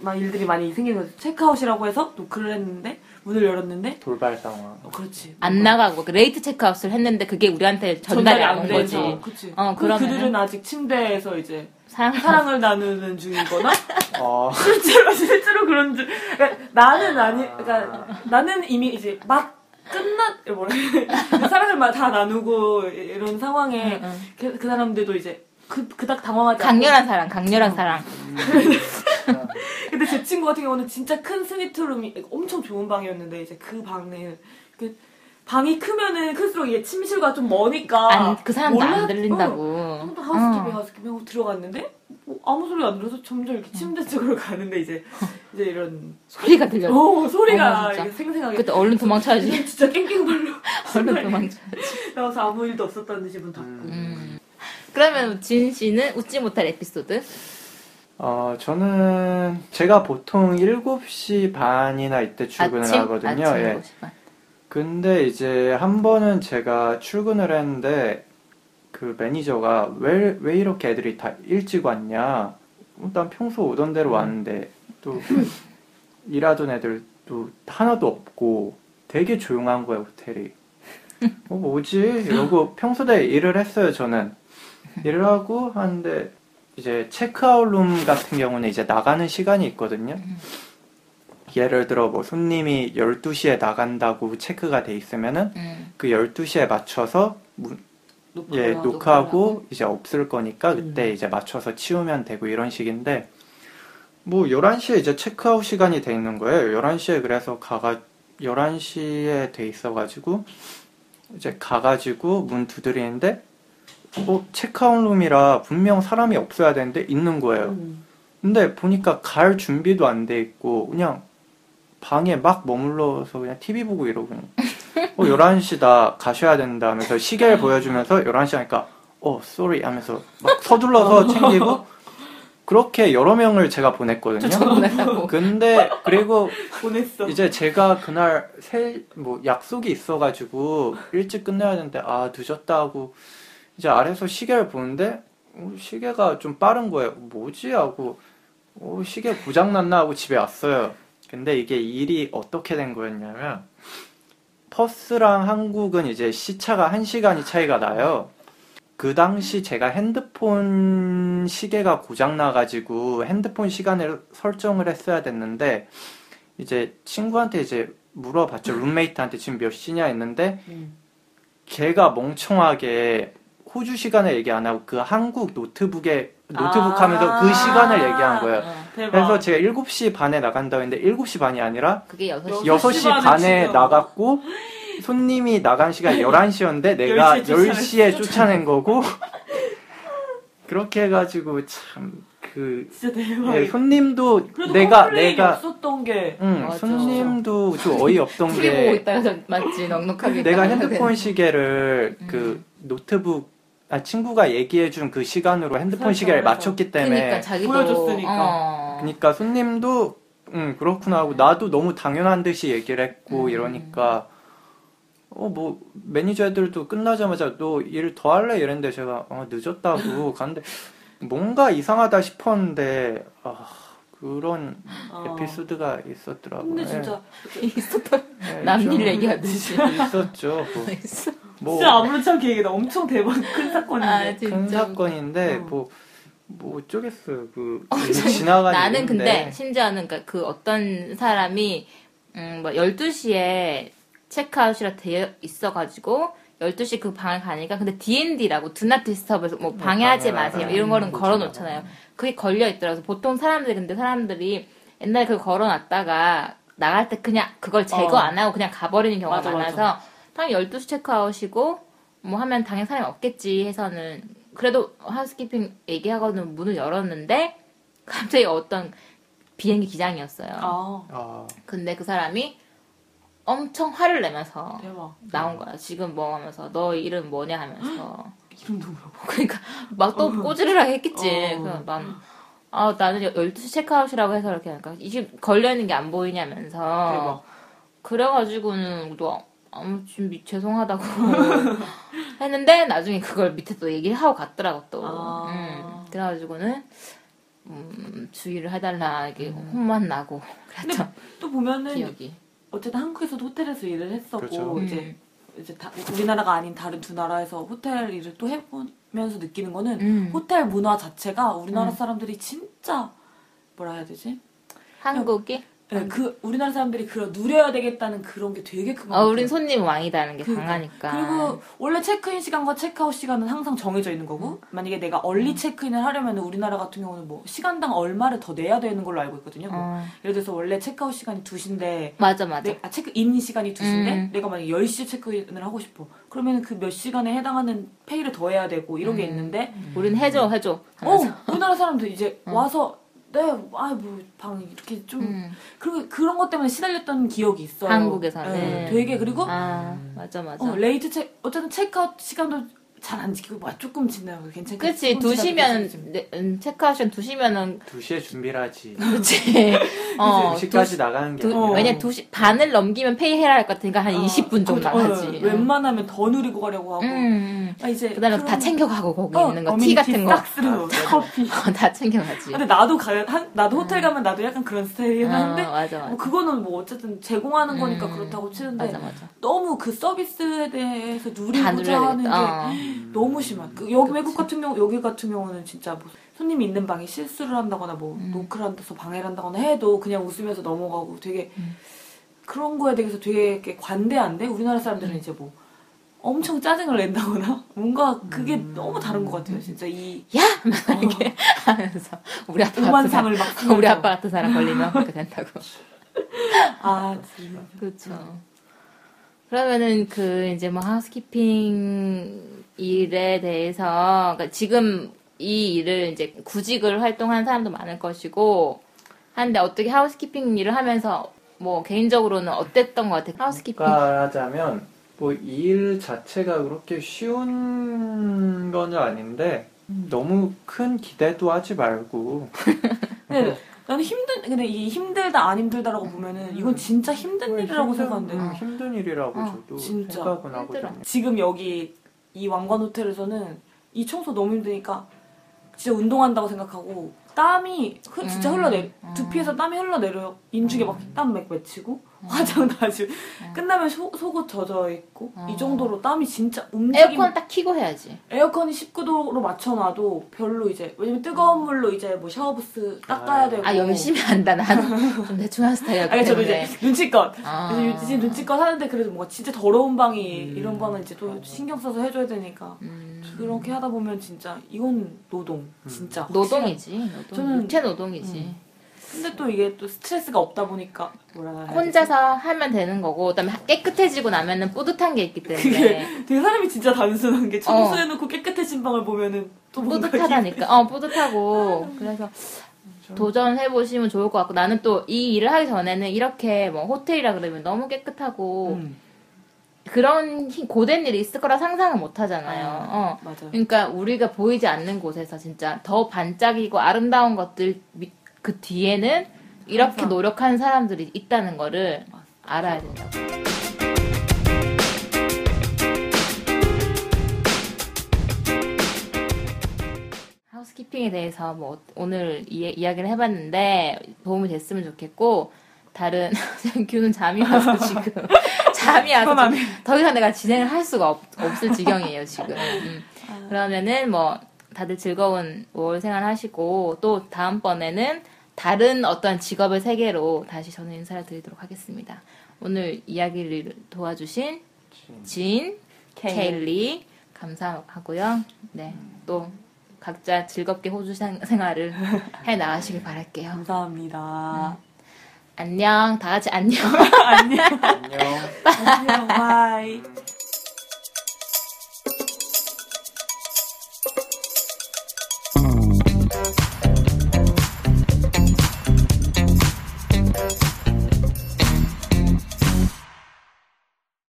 C: 막 일들이 많이 생기는 거죠. 체크아웃이라고 해서 노크를 했는데 문을 열었는데
B: 돌발 상황.
C: 어, 그렇지
A: 안 나가고 그 late 체크아웃을 했는데 그게 우리한테 전달이 안 온 거지
C: 그치.
A: 어,
C: 그
A: 그러면은-
C: 그들은 아직 침대에서 이제
A: 사랑
C: 사랑을 나누는 중이거나
B: 어.
C: 실제로 실제로 그런 줄 그러니까 나는 아니 그러니까 나는 이미 이제 막 끝났 뭐래 사랑을 막다 나누고 이런 상황에
A: 응, 응.
C: 그, 그 사람들도 이제 그 그닥 당황하지 않고
A: 강렬한 사랑 강렬한 사랑
C: 근데 제 친구 같은 경우는 진짜 큰 스위트룸이 엄청 좋은 방이었는데 이제 그 방에 그 방이 크면은 클수록 이게 침실과 좀 머니까
A: 안, 그 사람도
C: 몰라-
A: 안 들린다고
C: 어, 또 하우스키핑
A: 어.
C: 하우스키핑 하고 들어갔는데 뭐 아무 소리 안 들어서 점점 이렇게 침대 쪽으로 가는데 이제 이제 이런
A: 소리가 들려.
C: 어 소리가
A: 어머, 진짜.
C: 이게 생생하게
A: 그때 얼른 도망쳐야지.
C: 진짜 깽깽발로
A: 얼른 도망쳐야지.
C: 나와서 아무 일도 없었다는 듯이 문 닫고
A: 음. 그러면 진 씨는 웃지 못할 에피소드?
B: 어, 저는 제가 보통 7시 반이나 이때 출근을
A: 아침?
B: 하거든요.
A: 아침
B: 예.
A: 7시 반.
B: 근데 이제 한 번은 제가 출근을 했는데 그 매니저가 왜, 왜 이렇게 애들이 다 일찍 왔냐. 일단 평소 오던 대로 왔는데 또 일하던 애들도 하나도 없고 되게 조용한 거예요, 호텔이. 어, 뭐지? 이러고 평소대로 일을 했어요, 저는. 일을 하고 하는데 이제 체크아웃 룸 같은 경우는 이제 나가는 시간이 있거든요. 예를 들어 뭐 손님이 12시에 나간다고 체크가 돼 있으면은
A: 음.
B: 그 12시에 맞춰서 문-
C: 녹화를
B: 예,
C: 하고.
B: 녹화하고 이제 없을 거니까 그때
C: 음.
B: 이제 맞춰서 치우면 되고 이런 식인데 뭐 11시에 이제 체크아웃 시간이 돼 있는 거예요. 11시에 그래서 가가 11시에 돼 있어 가지고 이제 가 가지고 문 두드리는데 어, 체크아웃 룸이라 분명 사람이 없어야 되는데 있는 거예요.
C: 음.
B: 근데 보니까 갈 준비도 안 돼 있고 그냥 방에 막 머물러서 그냥 TV 보고 이러고 어 11시다 가셔야 된다 하면서 시계를 보여주면서 11시 하니까 어 쏘리 하면서 막 서둘러서 챙기고 그렇게 여러 명을 제가 보냈거든요.
A: 보냈다고.
B: 근데 그리고
C: 보냈어
B: 이제 제가 그날 새, 뭐 약속이 있어가지고 일찍 끝내야 되는데 아 늦었다 하고 이제 아래서 시계를 보는데 어, 시계가 좀 빠른 거예요. 뭐지 하고 어, 시계 고장 났나 하고 집에 왔어요. 근데 이게 일이 어떻게 된 거였냐면 퍼스랑 한국은 이제 시차가 한 시간이 차이가 나요. 그 당시 제가 핸드폰 시계가 고장 나가지고 핸드폰 시간을 설정을 했어야 됐는데 이제 친구한테 이제 물어봤죠. 룸메이트한테 지금 몇 시냐 했는데
C: 음.
B: 걔가 멍청하게 호주 시간을 얘기 안 하고 그 한국 노트북에 노트북
C: 아.
B: 하면서 그 시간을 얘기한 거예요.
A: 어,
B: 그래서 제가 7시 반에 나간다고 했는데 7시 반이 아니라
A: 그게 6시.
C: 여-
B: 6시
C: 반에.
B: 나갔고 손님이 나간 시간 11시였는데 내가
C: 10시에 쫓아냈-
B: 10시에 쫓아낸 거고 그렇게 해가지고 참그
C: 진짜 대박
B: 예, 손님도
C: 그래도
B: 내가 내가
C: 없었던 게
B: 응,
A: 맞아.
B: 손님도 좀 어이 없던
A: TV 보고
B: 게
A: 맞지 넉넉하게.
B: 내가 핸드폰. 시계를
A: 음.
B: 그 노트북 아 친구가 얘기해준 그 시간으로 핸드폰
C: 설정을
B: 시계를
C: 해서.
B: 맞췄기 때문에
A: 그러니까 자기도
C: 보여줬으니까.
A: 어.
B: 그러니까 손님도 음 그렇구나 하고 나도 너무 당연한 듯이 얘기를 했고
A: 음.
B: 이러니까 어 뭐 매니저 애들도 끝나자마자 너 일 더 할래 이랬는데 제가 어, 늦었다고 갔는데 뭔가 이상하다 싶었는데 아 그런
C: 어.
B: 에피소드가 있었더라고요.
C: 근데 진짜
A: 있었던
B: 예, 예,
A: 남일
B: 좀
A: 얘기하듯이.
B: 있었죠. 뭐. 뭐
C: 진짜 아무렇지 않게 얘기다 엄청 대박 큰 사건인데
A: 아, 진짜.
B: 큰 사건인데
C: 어.
B: 뭐, 뭐 어쩌겠어요. 그 지나가는
A: 나는. 근데 심지어는 그그 어떤 사람이 음뭐 12시에 체크아웃이라 되어 있어 가지고 12시 그 방을 가니까 근데 D&D라고 Do Not Disturb에서 뭐 방해하지. 마세요 이런 거는
B: 음,
A: 걸어 놓잖아요. 그게 걸려 있더라고요. 보통 사람들이 근데 사람들이 옛날에 그거 걸어 놨다가 나갈 때 그냥 그걸 제거
C: 어.
A: 안 하고 그냥 가버리는 경우가
C: 맞아, 맞아.
A: 많아서 당연 히 12시 체크아웃이고 뭐 하면 당연히 사람이 없겠지 해서는 그래도 하우스키핑 얘기하고는 문을 열었는데 갑자기 어떤 비행기 기장이었어요.
C: 아
B: 아,
A: 근데 그 사람이 엄청 화를 내면서
C: 대박
A: 나온 거야. 지금 뭐 하면서 너 이름 뭐냐 하면서
C: 이름도 물어봐
A: 그러니까 막 또 꼬지르르하게 했겠지.
C: 어.
A: 그래서 난 아, 나는 12시 체크아웃이라고 해서 이렇게 하니까 이게 걸려있는 게 안 보이냐면서
C: 대박
A: 그래가지고는 또 아무 준비 죄송하다고 했는데 나중에 그걸 밑에 또 얘기를 하고 갔더라고 또.
C: 아.
A: 음, 그래가지고는 음, 주의를 해달라 이게 혼만 나고 그랬던
C: 또 보면은
A: 기억이.
C: 어쨌든 한국에서도 호텔에서 일을 했었고
B: 그렇죠.
C: 이제
A: 음.
C: 이제 다- 우리나라가 아닌 다른 두 나라에서 호텔 일을 또 해보면서 느끼는 거는
A: 음.
C: 호텔 문화 자체가 우리나라
A: 음.
C: 사람들이 진짜 뭐라 해야 되지?
A: 한국이
C: 네, 그 우리나라 사람들이 그런 누려야 되겠다는 그런 게 되게 큰것
A: 어,
C: 같아요.
A: 우린 손님 왕이다는 게
C: 그러니까.
A: 강하니까.
C: 그리고 원래 체크인 시간과 체크아웃 시간은 항상 정해져 있는 거고 만약에 내가 얼리 체크인을 하려면 우리나라 같은 경우는 뭐 시간당 얼마를 더 내야 되는 걸로 알고 있거든요. 뭐
A: 어,
C: 예를 들어서 원래 체크아웃 시간이 2시인데
A: 맞아, 맞아.
C: 아, 체크인 시간이 2시인데
A: 음.
C: 내가 만약에 10시에 체크인을 하고 싶어. 그러면 그 몇 시간에 해당하는 페이를 더 해야 되고 이런 게
A: 음.
C: 있는데
A: 우린 해줘, 해줘.
C: 어, 우리나라 사람들 이제
A: 어.
C: 와서 네, 아, 뭐, 방, 이렇게 좀,
A: 음.
C: 그리고 그런 것 때문에 시달렸던 기억이 있어요.
A: 한국에서는.
C: 네, 되게, 그리고,
A: 아, 맞아, 맞아.
C: 어, late 체, 어쨌든 체크아웃 시간도 잘 안 지키고, 뭐, 조금 지나고 괜찮게.
A: 그치,
C: 조금 지나도
A: 2시면,
C: 괜찮지.
A: 네, 음, 체크아웃은 2시면은,
B: 2시에 준비를 하지.
A: 그치. 어,
B: 2시까지 나가는 게
A: 두,
B: 아니라
C: 어.
A: 왜냐 2시 반을 넘기면 pay해라 할것 같으니까 한
C: 어,
A: 20분 정도
C: 어,
A: 나가지.
C: 어, 웬만하면 더 누리고 가려고 하고.
A: 음, 음.
C: 아, 이제.
A: 그다음에 다
C: 그런-
A: 챙겨가고 거기
C: 어,
A: 있는 거, 티 같은 거.
C: 싹 쓰는 거. 커피.
A: 어, 다 챙겨가지.
C: 근데 나도 가, 한, 나도 호텔 가면 나도 약간 그런 스타일이긴
A: 어,
C: 한데,
A: 맞아, 맞아.
C: 뭐 그거는 뭐 어쨌든 제공하는 거니까
A: 음,
C: 그렇다고 치는데,
A: 맞아, 맞아.
C: 너무 그 서비스에 대해서
A: 다
C: 누리고자 하는 게
A: 되겠다. 어.
C: 너무 심한. 그 여기 외국 같은 경우 여기 같은 경우는 진짜 뭐 손님이 있는 방에 실수를 한다거나 뭐
A: 음.
C: 노크를 한다서 방해를 한다거나 해도 그냥 웃으면서 넘어가고 되게
A: 음.
C: 그런 거에 대해서 되게 관대한데 우리나라
A: 음.
C: 사람들은 이제 뭐 엄청 짜증을 낸다거나 뭔가 그게
A: 음.
C: 너무 다른 것 같아요. 진짜 이
A: 야! 막 이렇게 하면서. 우리 아빠 같은 사람,
C: 막.
A: 우리 아빠 같은 사람 걸리면 그렇게 된다고.
C: 아 진짜.
A: 그렇죠. 그러면은 그 이제 뭐 하우스키핑 일에 대해서 그러니까 지금 이 일을 이제 구직을 활동하는 사람도 많을 것이고 한데 어떻게 하우스키핑 일을 하면서 뭐 개인적으로는 어땠던 것 같아요? 하우스키핑.
B: 말하자면 뭐 일 자체가 그렇게 쉬운 거는 아닌데 너무 큰 기대도 하지 말고
C: 근데 나는 힘든 근데 이 힘들다 안 힘들다라고 보면은 이건 진짜 힘든 일이라고
B: 힘든-
C: 생각하는데
B: 음, 힘든 일이라고
A: 어,
B: 저도
C: 진짜
B: 생각은. 하거든요.
C: 지금 여기 이 왕관 호텔에서는 이 청소 너무 힘드니까 진짜 운동한다고 생각하고 땀이 흐- 진짜
A: 음.
C: 흘러내 두피에서 땀이 흘러내려요 인중에 막 땀 맥 맺히고 화장 다 지고 끝나면 소, 속옷 젖어 있고
A: 음.
C: 이 정도로 땀이 진짜 움직임
A: 에어컨 딱 키고 해야지.
C: 에어컨이 19도로 맞춰놔도 별로 이제 왜냐면 뜨거운 물로 이제 뭐 샤워부스 닦아야
B: 아.
C: 되고
A: 아 열심히 한다. 나는 좀 대충 하는 스타일이기
C: 아니 저도. 이제 눈치껏
A: 아.
C: 그래서 이제 눈치껏 하는데 그래도 뭔가 진짜 더러운 방이
B: 음.
C: 이런 거는 이제 또 신경 써서 해줘야 되니까
A: 음,
C: 그렇게 하다 보면 진짜 이건 노동 진짜
A: 노동이지. 노동.
C: 저는-
A: 육체 노동이지.
C: 음. 근데 또 이게 또 스트레스가 없다 보니까 뭐라?
A: 혼자서 하면 되는 거고, 그다음에 깨끗해지고 나면은 뿌듯한 게 있기 때문에
C: 그게 되게 사람이 진짜 단순한 게 청소해놓고 깨끗해진 방을 보면은 또
A: 뿌듯하다니까. 어, 뿌듯하고. 그래서 도전해 보시면 좋을 것 같고, 나는 또 이 일을 하기 전에는 이렇게 뭐 호텔이라 그러면 너무 깨끗하고
C: 음,
A: 그런 힘- 고된 일이 있을 거라 상상을 못 하잖아요.
C: 아,
A: 어.
C: 맞아요.
A: 그러니까 우리가 보이지 않는 곳에서 진짜 더 반짝이고 아름다운 것들 밑- 그 뒤에는 이렇게
C: 항상.
A: 노력하는 사람들이 있다는 거를
C: 맞아.
A: 알아야 된다고. 하우스키핑에 대해서 뭐 오늘 이, 이야기를 해봤는데 도움이 됐으면 좋겠고 다른 규는 잠이 와서 지금 잠이 와서. 지금 더 이상 내가 진행을 할 수가 없, 없을 지경이에요 지금. 음.
C: 아.
A: 그러면은 뭐 다들 즐거운 5월 생활 하시고 또 다음번에는 다른 어떤 직업의 세계로 다시 저는 인사를 드리도록 하겠습니다. 오늘 이야기를 도와주신 진, 케일리 감사하고요. 네, 또 각자 즐겁게 호주 생- 생활을 해 나가시길 바랄게요.
C: 감사합니다.
A: 안녕, 다 같이 안녕.
C: 안녕.
B: 안녕.
C: 안녕. bye.